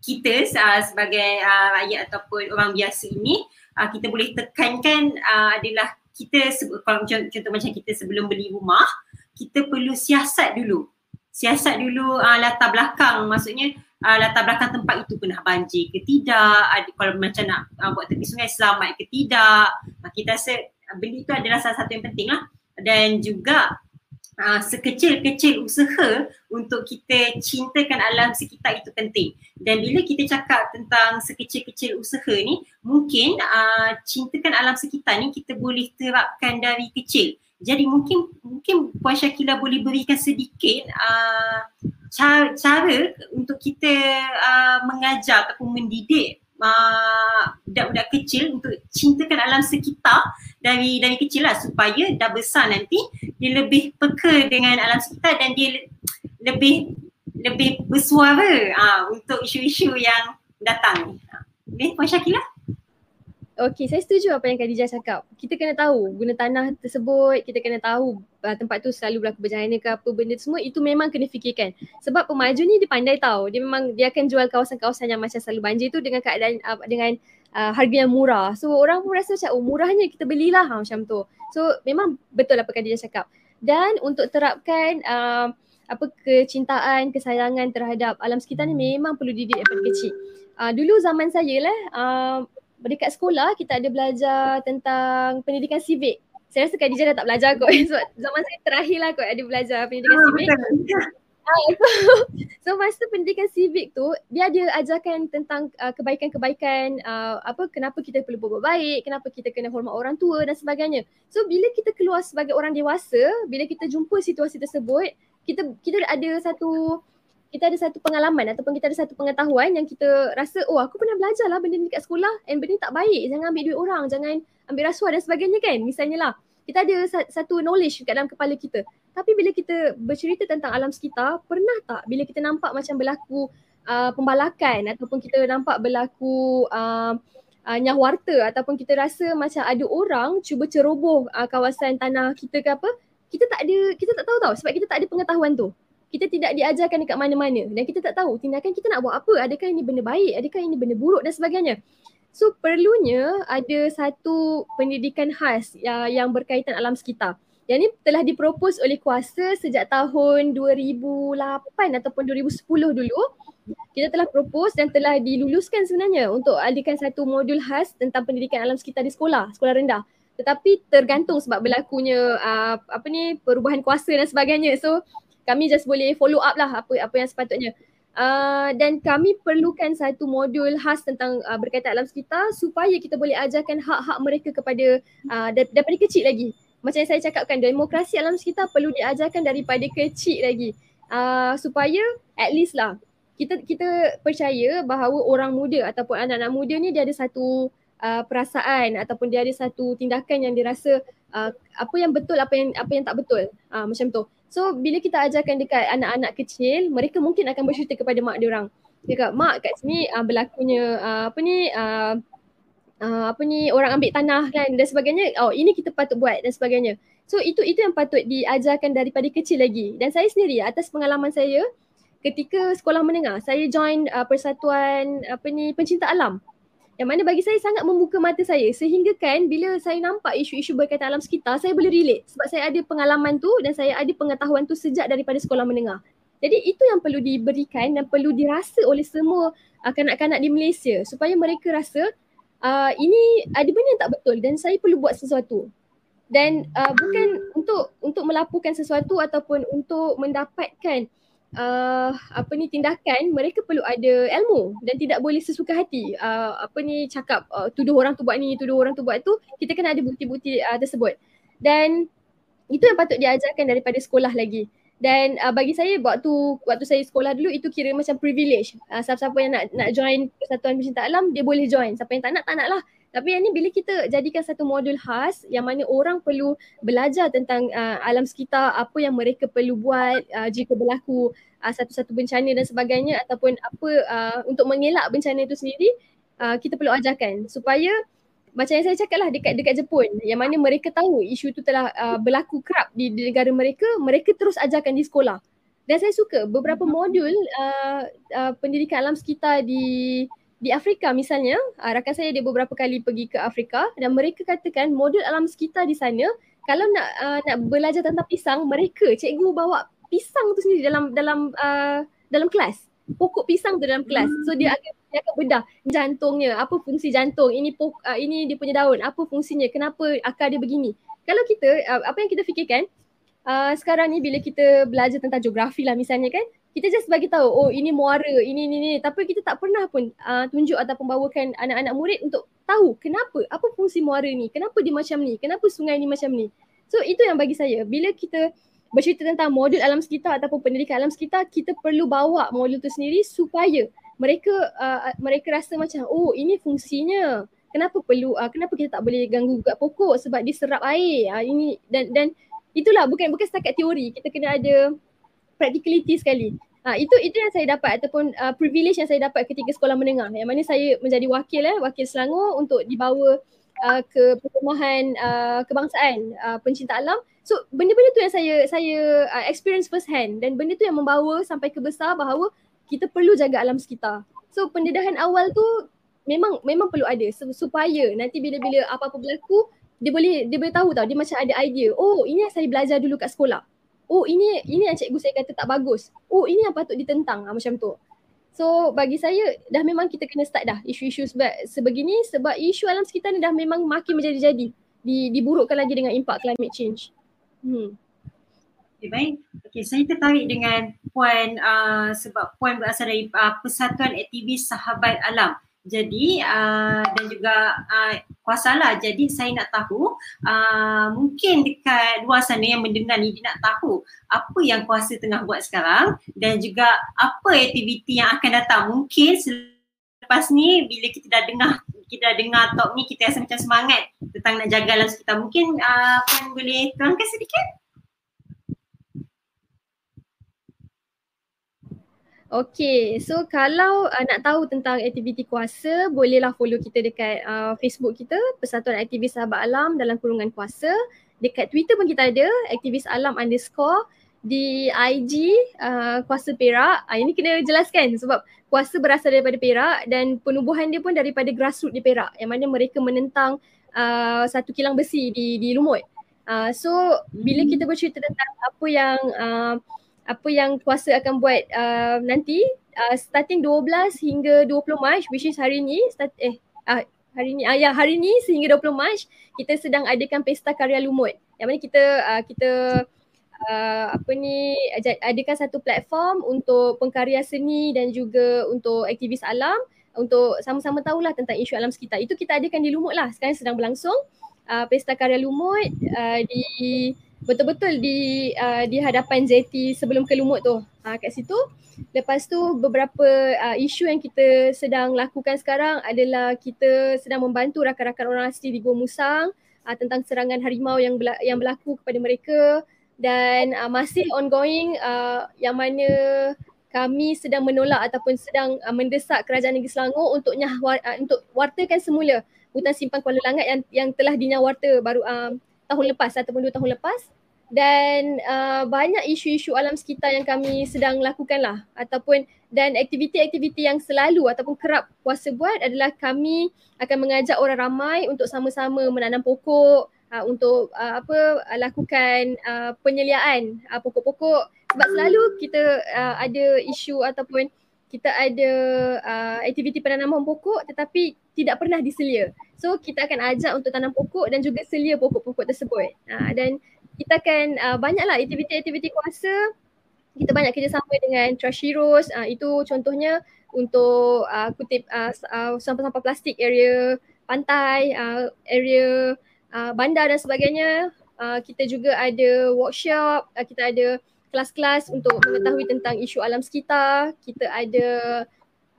kita uh, sebagai uh, rakyat ataupun orang biasa ini uh, kita boleh tekankan uh, adalah kita kalau contoh, contoh macam kita sebelum beli rumah kita perlu siasat dulu. Siasat dulu uh, latar belakang. Maksudnya uh, latar belakang tempat itu pernah banjir ke tidak ada, kalau macam nak uh, buat tepi sungai selamat ke tidak. Uh, kita rasa beli itu adalah salah satu yang penting lah dan juga uh, sekecil-kecil usaha untuk kita cintakan alam sekitar itu penting. Dan bila kita cakap tentang sekecil-kecil usaha ni, mungkin uh, cintakan alam sekitar ni kita boleh terapkan dari kecil. Jadi mungkin mungkin Puan Syakila boleh berikan sedikit uh, cara, cara untuk kita uh, mengajar ataupun mendidik uh, budak-budak kecil untuk cintakan alam sekitar dari dari kecil lah supaya dah besar nanti dia lebih peka dengan alam sekitar dan dia lebih lebih bersuara uh, untuk isu-isu yang datang. Boleh Puan Syakila? Okay, saya setuju apa yang Khadijah cakap. Kita kena tahu guna tanah tersebut, kita kena tahu uh, tempat tu selalu berlaku bencana ke apa benda semua itu memang kena fikirkan. Sebab pemaju ni dia pandai tahu. Dia memang dia akan jual kawasan-kawasan yang macam selalu banjir tu dengan keadaan uh, dengan uh, harga yang murah. So orang pun rasa macam oh murahnya kita belilah ha, macam tu. So memang betul apa Khadijah cakap. Dan untuk terapkan uh, apa kecintaan, kesayangan terhadap alam sekitar ni memang perlu dididik daripada kecil. Uh, dulu zaman saya lah uh, dekat sekolah kita ada belajar tentang pendidikan civic. Saya rasa Khadijah dah tak belajar kot <laughs> sebab zaman saya terakhir lah kot ada belajar pendidikan oh, civic. <laughs> So, <laughs> so masa pendidikan civic tu dia ada ajarkan tentang uh, kebaikan-kebaikan uh, apa kenapa kita perlu berbuat baik, kenapa kita kena hormat orang tua dan sebagainya. So bila kita keluar sebagai orang dewasa, bila kita jumpa situasi tersebut, kita kita ada satu kita ada satu pengalaman ataupun kita ada satu pengetahuan yang kita rasa oh aku pernah belajar lah benda ni dekat sekolah and benda ni tak baik. Jangan ambil duit orang jangan ambil rasuah dan sebagainya kan? Misalnya lah kita ada satu knowledge kat dalam kepala kita tapi bila kita bercerita tentang alam sekitar pernah tak bila kita nampak macam berlaku uh, pembalakan ataupun kita nampak berlaku uh, uh, nyahwarta ataupun kita rasa macam ada orang cuba ceroboh uh, kawasan tanah kita ke apa kita tak ada kita tak tahu tau sebab kita tak ada pengetahuan tu. Kita tidak diajarkan dekat mana-mana dan kita tak tahu tindakan kita nak buat apa adakah ini benda baik adakah ini benda buruk dan sebagainya. So perlunya ada satu pendidikan khas yang, yang berkaitan alam sekitar yang ini telah dipropos oleh kuasa sejak tahun 2008 ataupun 2010 dulu kita telah propose dan telah diluluskan sebenarnya untuk adakan satu modul khas tentang pendidikan alam sekitar di sekolah, sekolah rendah. Tetapi tergantung sebab berlakunya uh, apa ni perubahan kuasa dan sebagainya. So kami just boleh follow up lah apa apa yang sepatutnya. Uh, dan kami perlukan satu modul khas tentang uh, berkaitan alam sekitar supaya kita boleh ajarkan hak-hak mereka kepada uh, daripada kecil lagi. Macam yang saya cakapkan demokrasi alam sekitar perlu diajarkan daripada kecil lagi. Uh, supaya at least lah kita kita percaya bahawa orang muda ataupun anak-anak muda ni dia ada satu uh, perasaan ataupun dia ada satu tindakan yang dirasa uh, apa yang betul apa yang apa yang tak betul. Uh, macam tu. So bila kita ajarkan dekat anak-anak kecil, mereka mungkin akan bercerita kepada mak dia orang. Dia kata, mak kat sini uh, berlakunya uh, apa ni uh, uh, apa ni orang ambil tanah kan dan sebagainya. Oh ini kita patut buat dan sebagainya. So itu itu yang patut diajarkan daripada kecil lagi. Dan saya sendiri atas pengalaman saya ketika sekolah menengah, saya join uh, persatuan apa ni pencinta alam yang mana bagi saya sangat membuka mata saya sehingga kan bila saya nampak isu-isu berkaitan alam sekitar saya boleh relate sebab saya ada pengalaman tu dan saya ada pengetahuan tu sejak daripada sekolah menengah. Jadi itu yang perlu diberikan dan perlu dirasa oleh semua uh, kanak-kanak di Malaysia supaya mereka rasa uh, ini ada benda yang tak betul dan saya perlu buat sesuatu. Dan uh, bukan untuk untuk melaporkan sesuatu ataupun untuk mendapatkan uh, apa ni tindakan mereka perlu ada ilmu dan tidak boleh sesuka hati. Uh, apa ni cakap uh, tuduh orang tu buat ni tuduh orang tu buat tu kita kena ada bukti-bukti uh, tersebut. Dan itu yang patut diajarkan daripada sekolah lagi dan uh, bagi saya waktu waktu saya sekolah dulu itu kira macam privilege. Uh, siapa-siapa yang nak nak join persatuan pencinta alam dia boleh join. Siapa yang tak nak tak nak lah. Tapi yang ni bila kita jadikan satu modul khas yang mana orang perlu belajar tentang uh, alam sekitar, apa yang mereka perlu buat uh, jika berlaku uh, satu-satu bencana dan sebagainya ataupun apa uh, untuk mengelak bencana itu sendiri, uh, kita perlu ajarkan. Supaya macam yang saya cakap lah dekat dekat Jepun yang mana mereka tahu isu tu telah uh, berlaku kerap di, di negara mereka, mereka terus ajarkan di sekolah. Dan saya suka beberapa modul uh, uh, pendidikan alam sekitar di di Afrika misalnya, uh, rakan saya dia beberapa kali pergi ke Afrika dan mereka katakan modul alam sekitar di sana kalau nak uh, nak belajar tentang pisang, mereka cikgu bawa pisang tu sendiri dalam dalam uh, dalam kelas. Pokok pisang tu dalam kelas. So dia akan dia akan bedah jantungnya, apa fungsi jantung, ini pok, uh, ini dia punya daun, apa fungsinya, kenapa akar dia begini. Kalau kita uh, apa yang kita fikirkan uh, sekarang ni bila kita belajar tentang geografi lah misalnya kan, kita just bagi tahu oh ini muara ini ini ni tapi kita tak pernah pun uh, tunjuk ataupun bawakan anak-anak murid untuk tahu kenapa apa fungsi muara ni kenapa dia macam ni kenapa sungai ni macam ni. So itu yang bagi saya. Bila kita bercerita tentang modul alam sekitar ataupun pendidikan alam sekitar kita perlu bawa modul tu sendiri supaya mereka uh, mereka rasa macam oh ini fungsinya. Kenapa perlu uh, kenapa kita tak boleh ganggu gugat pokok sebab dia serap air? Uh, ini dan dan itulah bukan bukan setakat teori. Kita kena ada practicality sekali. Ha, itu itu yang saya dapat ataupun uh, privilege yang saya dapat ketika sekolah menengah. Yang mana saya menjadi wakil eh wakil Selangor untuk dibawa uh, ke perumahan uh, kebangsaan uh, pencinta alam. So benda-benda tu yang saya saya uh, experience first hand dan benda tu yang membawa sampai ke besar bahawa kita perlu jaga alam sekitar. So pendedahan awal tu memang memang perlu ada supaya nanti bila-bila apa-apa berlaku dia boleh dia boleh tahu tau dia macam ada idea. Oh ini yang saya belajar dulu kat sekolah oh ini ini yang cikgu saya kata tak bagus. Oh ini yang patut ditentang ha, macam tu. So bagi saya dah memang kita kena start dah isu-isu sebab sebegini sebab isu alam sekitar ni dah memang makin menjadi-jadi. Di, diburukkan lagi dengan impak climate change. Hmm. Okay, baik. Okay, saya tertarik dengan poin uh, sebab poin berasal dari uh, Persatuan Aktivis Sahabat Alam. Jadi uh, dan juga uh, kuasa lah. Jadi saya nak tahu uh, mungkin dekat luar sana yang mendengar ni dia nak tahu apa yang kuasa tengah buat sekarang dan juga apa aktiviti yang akan datang. Mungkin selepas ni bila kita dah dengar kita dah dengar talk ni kita rasa macam semangat tentang nak jaga alam sekitar. Mungkin uh, Puan boleh terangkan sedikit? Okay, so kalau uh, nak tahu tentang aktiviti kuasa, bolehlah follow kita dekat uh, Facebook kita, Persatuan Aktivis Sahabat Alam dalam kurungan kuasa. Dekat Twitter pun kita ada, aktivis alam underscore. Di IG, uh, kuasa Perak. Uh, ini kena jelaskan sebab kuasa berasal daripada Perak dan penubuhan dia pun daripada grassroots di Perak yang mana mereka menentang uh, satu kilang besi di, di Lumut. Uh, so, bila kita bercerita tentang apa yang uh, apa yang kuasa akan buat uh, nanti uh, starting 12 hingga 20 Mac which is hari ni start eh uh, hari ni uh, ya hari ni sehingga 20 Mac kita sedang adakan pesta karya lumut yang mana kita uh, kita uh, apa ni adakan satu platform untuk pengkarya seni dan juga untuk aktivis alam untuk sama-sama tahulah tentang isu alam sekitar. Itu kita adakan di Lumut lah. Sekarang sedang berlangsung uh, pesta karya Lumut uh, di betul-betul di uh, di hadapan JT sebelum ke Lumut tu. Uh, kat situ. Lepas tu beberapa uh, isu yang kita sedang lakukan sekarang adalah kita sedang membantu rakan-rakan orang asli di Gua Musang uh, tentang serangan harimau yang bela- yang berlaku kepada mereka dan uh, masih ongoing uh, yang mana kami sedang menolak ataupun sedang uh, mendesak kerajaan negeri Selangor untuk nyah uh, untuk wartakan semula hutan simpan Kuala Langat yang yang telah dinyawarta baru um, tahun lepas ataupun dua tahun lepas. Dan uh, banyak isu-isu alam sekitar yang kami sedang lakukan lah. Ataupun dan aktiviti-aktiviti yang selalu ataupun kerap kuasa buat adalah kami akan mengajak orang ramai untuk sama-sama menanam pokok uh, untuk uh, apa uh, lakukan uh, penyeliaan uh, pokok-pokok. Sebab selalu kita uh, ada isu ataupun kita ada uh, aktiviti penanaman pokok tetapi tidak pernah diselia. So kita akan ajak untuk tanam pokok dan juga selia pokok-pokok tersebut. Uh, dan kita akan uh, banyaklah aktiviti-aktiviti kuasa. Kita banyak kerjasama dengan Trash Heroes. Uh, itu contohnya untuk uh, kutip uh, uh, sampah-sampah plastik area pantai, uh, area uh, bandar dan sebagainya. Uh, kita juga ada workshop, uh, kita ada kelas-kelas untuk mengetahui tentang isu alam sekitar. Kita ada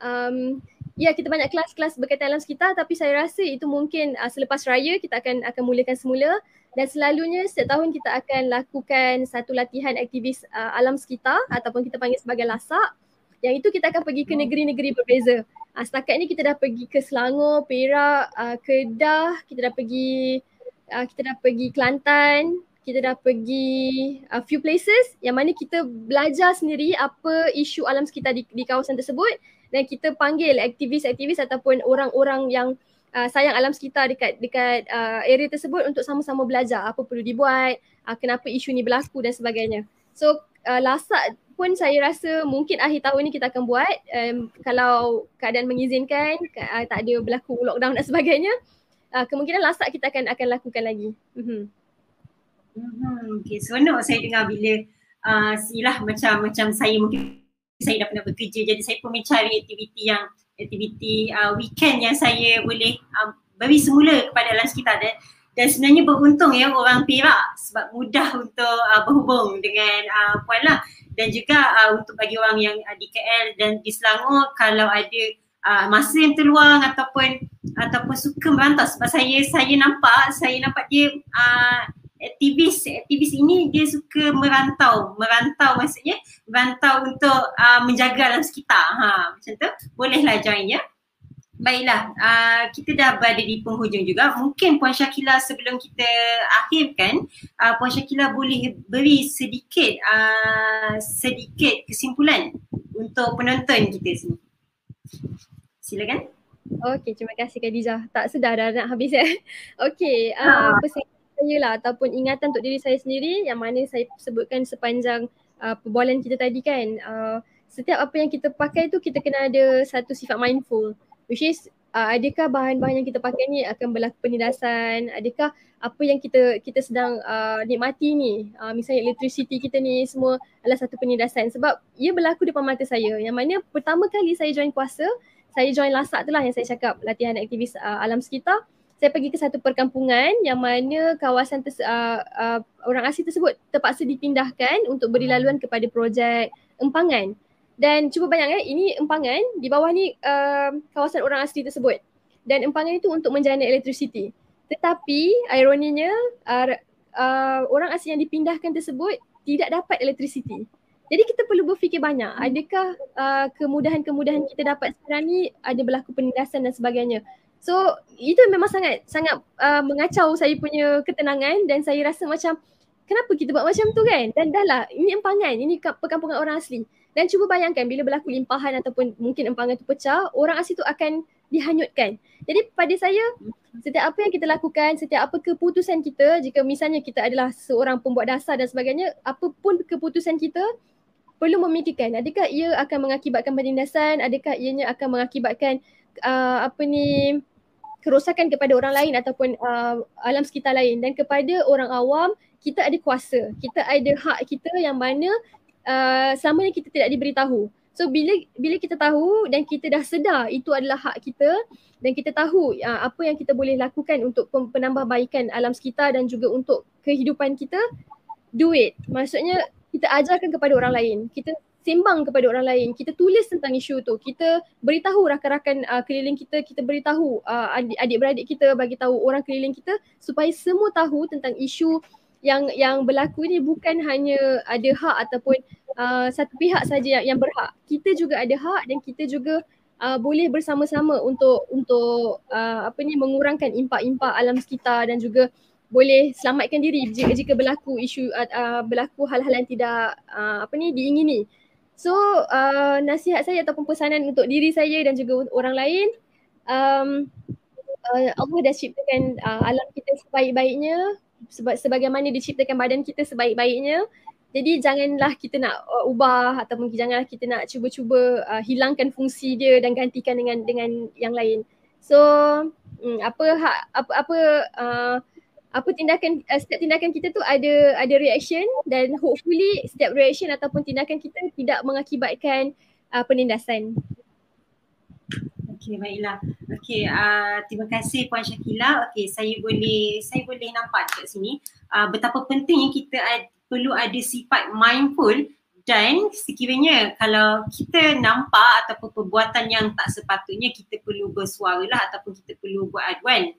um, ya kita banyak kelas-kelas berkaitan alam sekitar. Tapi saya rasa itu mungkin uh, selepas raya kita akan akan mulakan semula. Dan selalunya setiap tahun kita akan lakukan satu latihan aktivis uh, alam sekitar ataupun kita panggil sebagai lasak yang itu kita akan pergi ke negeri-negeri berbeza. Uh, setakat ni kita dah pergi ke Selangor, Perak, uh, Kedah, kita dah pergi uh, kita dah pergi Kelantan, kita dah pergi a uh, few places yang mana kita belajar sendiri apa isu alam sekitar di, di kawasan tersebut dan kita panggil aktivis-aktivis ataupun orang-orang yang uh, sayang alam sekitar dekat dekat uh, area tersebut untuk sama-sama belajar apa perlu dibuat, uh, kenapa isu ni berlaku dan sebagainya. So uh, lasak pun saya rasa mungkin akhir tahun ni kita akan buat um, kalau keadaan mengizinkan uh, tak ada berlaku lockdown dan sebagainya uh, kemungkinan lasak kita akan akan lakukan lagi. Mm-hmm. Hmm, okay, seronok saya dengar bila uh, silah macam macam saya mungkin saya dah pernah bekerja. Jadi saya pun mencari aktiviti yang aktiviti uh, weekend yang saya boleh uh, beri semula kepada alam sekitar dan, dan sebenarnya beruntung ya orang Perak sebab mudah untuk uh, berhubung dengan uh, Puan lah. Dan juga uh, untuk bagi orang yang uh, di KL dan di Selangor kalau ada uh, masa yang terluang ataupun ataupun suka merantau. Sebab saya saya nampak saya nampak dia uh, aktivis aktivis ini dia suka merantau. Merantau maksudnya merantau untuk uh, menjaga alam sekitar. Ha macam tu. Bolehlah join ya. Baiklah uh, kita dah berada di penghujung juga. Mungkin puan Syakila sebelum kita akhirkan uh, puan Syakila boleh beri sedikit uh, sedikit kesimpulan untuk penonton kita sini. Silakan. Okey, terima kasih Khadijah. Tak sedar dah nak habis ya. <laughs> Okey, uh, pesan saya lah ataupun ingatan untuk diri saya sendiri yang mana saya sebutkan sepanjang uh, perbualan kita tadi kan uh, setiap apa yang kita pakai tu kita kena ada satu sifat mindful which is uh, adakah bahan-bahan yang kita pakai ni akan berlaku penindasan adakah apa yang kita kita sedang uh, nikmati ni uh, misalnya electricity kita ni semua adalah satu penindasan sebab ia berlaku depan mata saya. Yang mana pertama kali saya join puasa saya join lasak tu lah yang saya cakap latihan aktivis uh, alam sekitar saya pergi ke satu perkampungan yang mana kawasan terse- uh, uh, orang asli tersebut terpaksa dipindahkan untuk beri laluan kepada projek empangan. Dan cuba bayangkan ini empangan di bawah ni uh, kawasan orang asli tersebut. Dan empangan itu untuk menjana elektrisiti. Tetapi ironinya uh, uh, orang asli yang dipindahkan tersebut tidak dapat elektrisiti. Jadi kita perlu berfikir banyak. Adakah uh, kemudahan-kemudahan kita dapat sekarang ni ada berlaku penindasan dan sebagainya. So itu memang sangat sangat uh, mengacau saya punya ketenangan dan saya rasa macam kenapa kita buat macam tu kan? Dan dah lah ini empangan, ini perkampungan orang asli. Dan cuba bayangkan bila berlaku limpahan ataupun mungkin empangan tu pecah, orang asli tu akan dihanyutkan. Jadi pada saya setiap apa yang kita lakukan, setiap apa keputusan kita jika misalnya kita adalah seorang pembuat dasar dan sebagainya, apapun keputusan kita perlu memikirkan adakah ia akan mengakibatkan penindasan, adakah ianya akan mengakibatkan uh, apa ni kerosakan kepada orang lain ataupun uh, alam sekitar lain. Dan kepada orang awam kita ada kuasa. Kita ada hak kita yang mana uh, selama ni kita tidak diberitahu. So bila bila kita tahu dan kita dah sedar itu adalah hak kita dan kita tahu uh, apa yang kita boleh lakukan untuk penambahbaikan alam sekitar dan juga untuk kehidupan kita do it. Maksudnya kita ajarkan kepada orang lain. Kita sembang kepada orang lain, kita tulis tentang isu tu, kita beritahu rakan-rakan uh, keliling kita, kita beritahu uh, adik-beradik kita, bagi tahu orang keliling kita supaya semua tahu tentang isu yang yang berlaku ni bukan hanya ada hak ataupun uh, satu pihak saja yang, yang berhak. Kita juga ada hak dan kita juga uh, boleh bersama-sama untuk untuk uh, apa ni mengurangkan impak-impak alam sekitar dan juga boleh selamatkan diri jika, jika berlaku isu uh, uh, berlaku hal-hal yang tidak uh, apa ni diingini. So uh, nasihat saya ataupun pesanan untuk diri saya dan juga orang lain um, uh, Allah dah ciptakan uh, alam kita sebaik-baiknya sebab sebagaimana diciptakan badan kita sebaik-baiknya jadi janganlah kita nak uh, ubah ataupun janganlah kita nak cuba-cuba uh, hilangkan fungsi dia dan gantikan dengan dengan yang lain. So um, apa hak apa apa uh, apa tindakan uh, setiap tindakan kita tu ada ada reaction dan hopefully setiap reaction ataupun tindakan kita tidak mengakibatkan uh, penindasan. Okey baiklah. Okey uh, terima kasih Puan Syakila. Okey saya boleh saya boleh nampak kat sini uh, betapa pentingnya kita ad, perlu ada sifat mindful dan sekiranya kalau kita nampak ataupun perbuatan yang tak sepatutnya kita perlu bersuara lah ataupun kita perlu buat aduan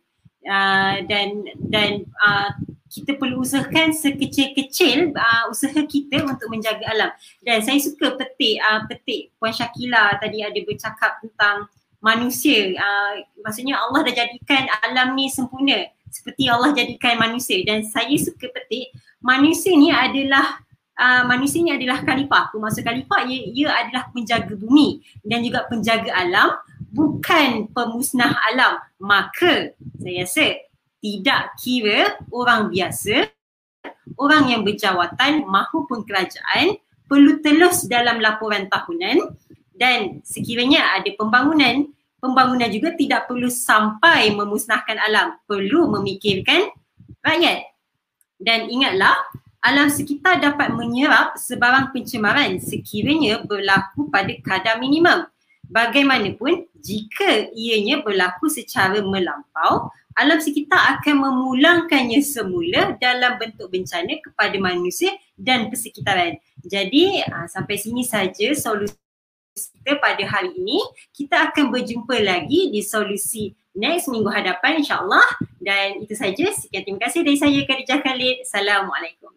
uh, dan dan uh, kita perlu usahakan sekecil-kecil uh, usaha kita untuk menjaga alam dan saya suka petik uh, petik Puan Syakila tadi ada bercakap tentang manusia. Uh, maksudnya Allah dah jadikan alam ni sempurna seperti Allah jadikan manusia dan saya suka petik manusia ni adalah uh, manusia ni adalah khalifah. Maksud khalifah ia, ia adalah penjaga bumi dan juga penjaga alam bukan pemusnah alam. Maka saya rasa tidak kira orang biasa, orang yang berjawatan mahupun kerajaan perlu telus dalam laporan tahunan dan sekiranya ada pembangunan pembangunan juga tidak perlu sampai memusnahkan alam, perlu memikirkan rakyat. Dan ingatlah, alam sekitar dapat menyerap sebarang pencemaran sekiranya berlaku pada kadar minimum. Bagaimanapun, jika ianya berlaku secara melampau, alam sekitar akan memulangkannya semula dalam bentuk bencana kepada manusia dan persekitaran. Jadi, ah, sampai sini saja solusi kita pada hari ini. Kita akan berjumpa lagi di solusi next minggu hadapan insyaAllah. Dan itu saja. Sekian terima kasih dari saya Khadijah Khalid. Assalamualaikum.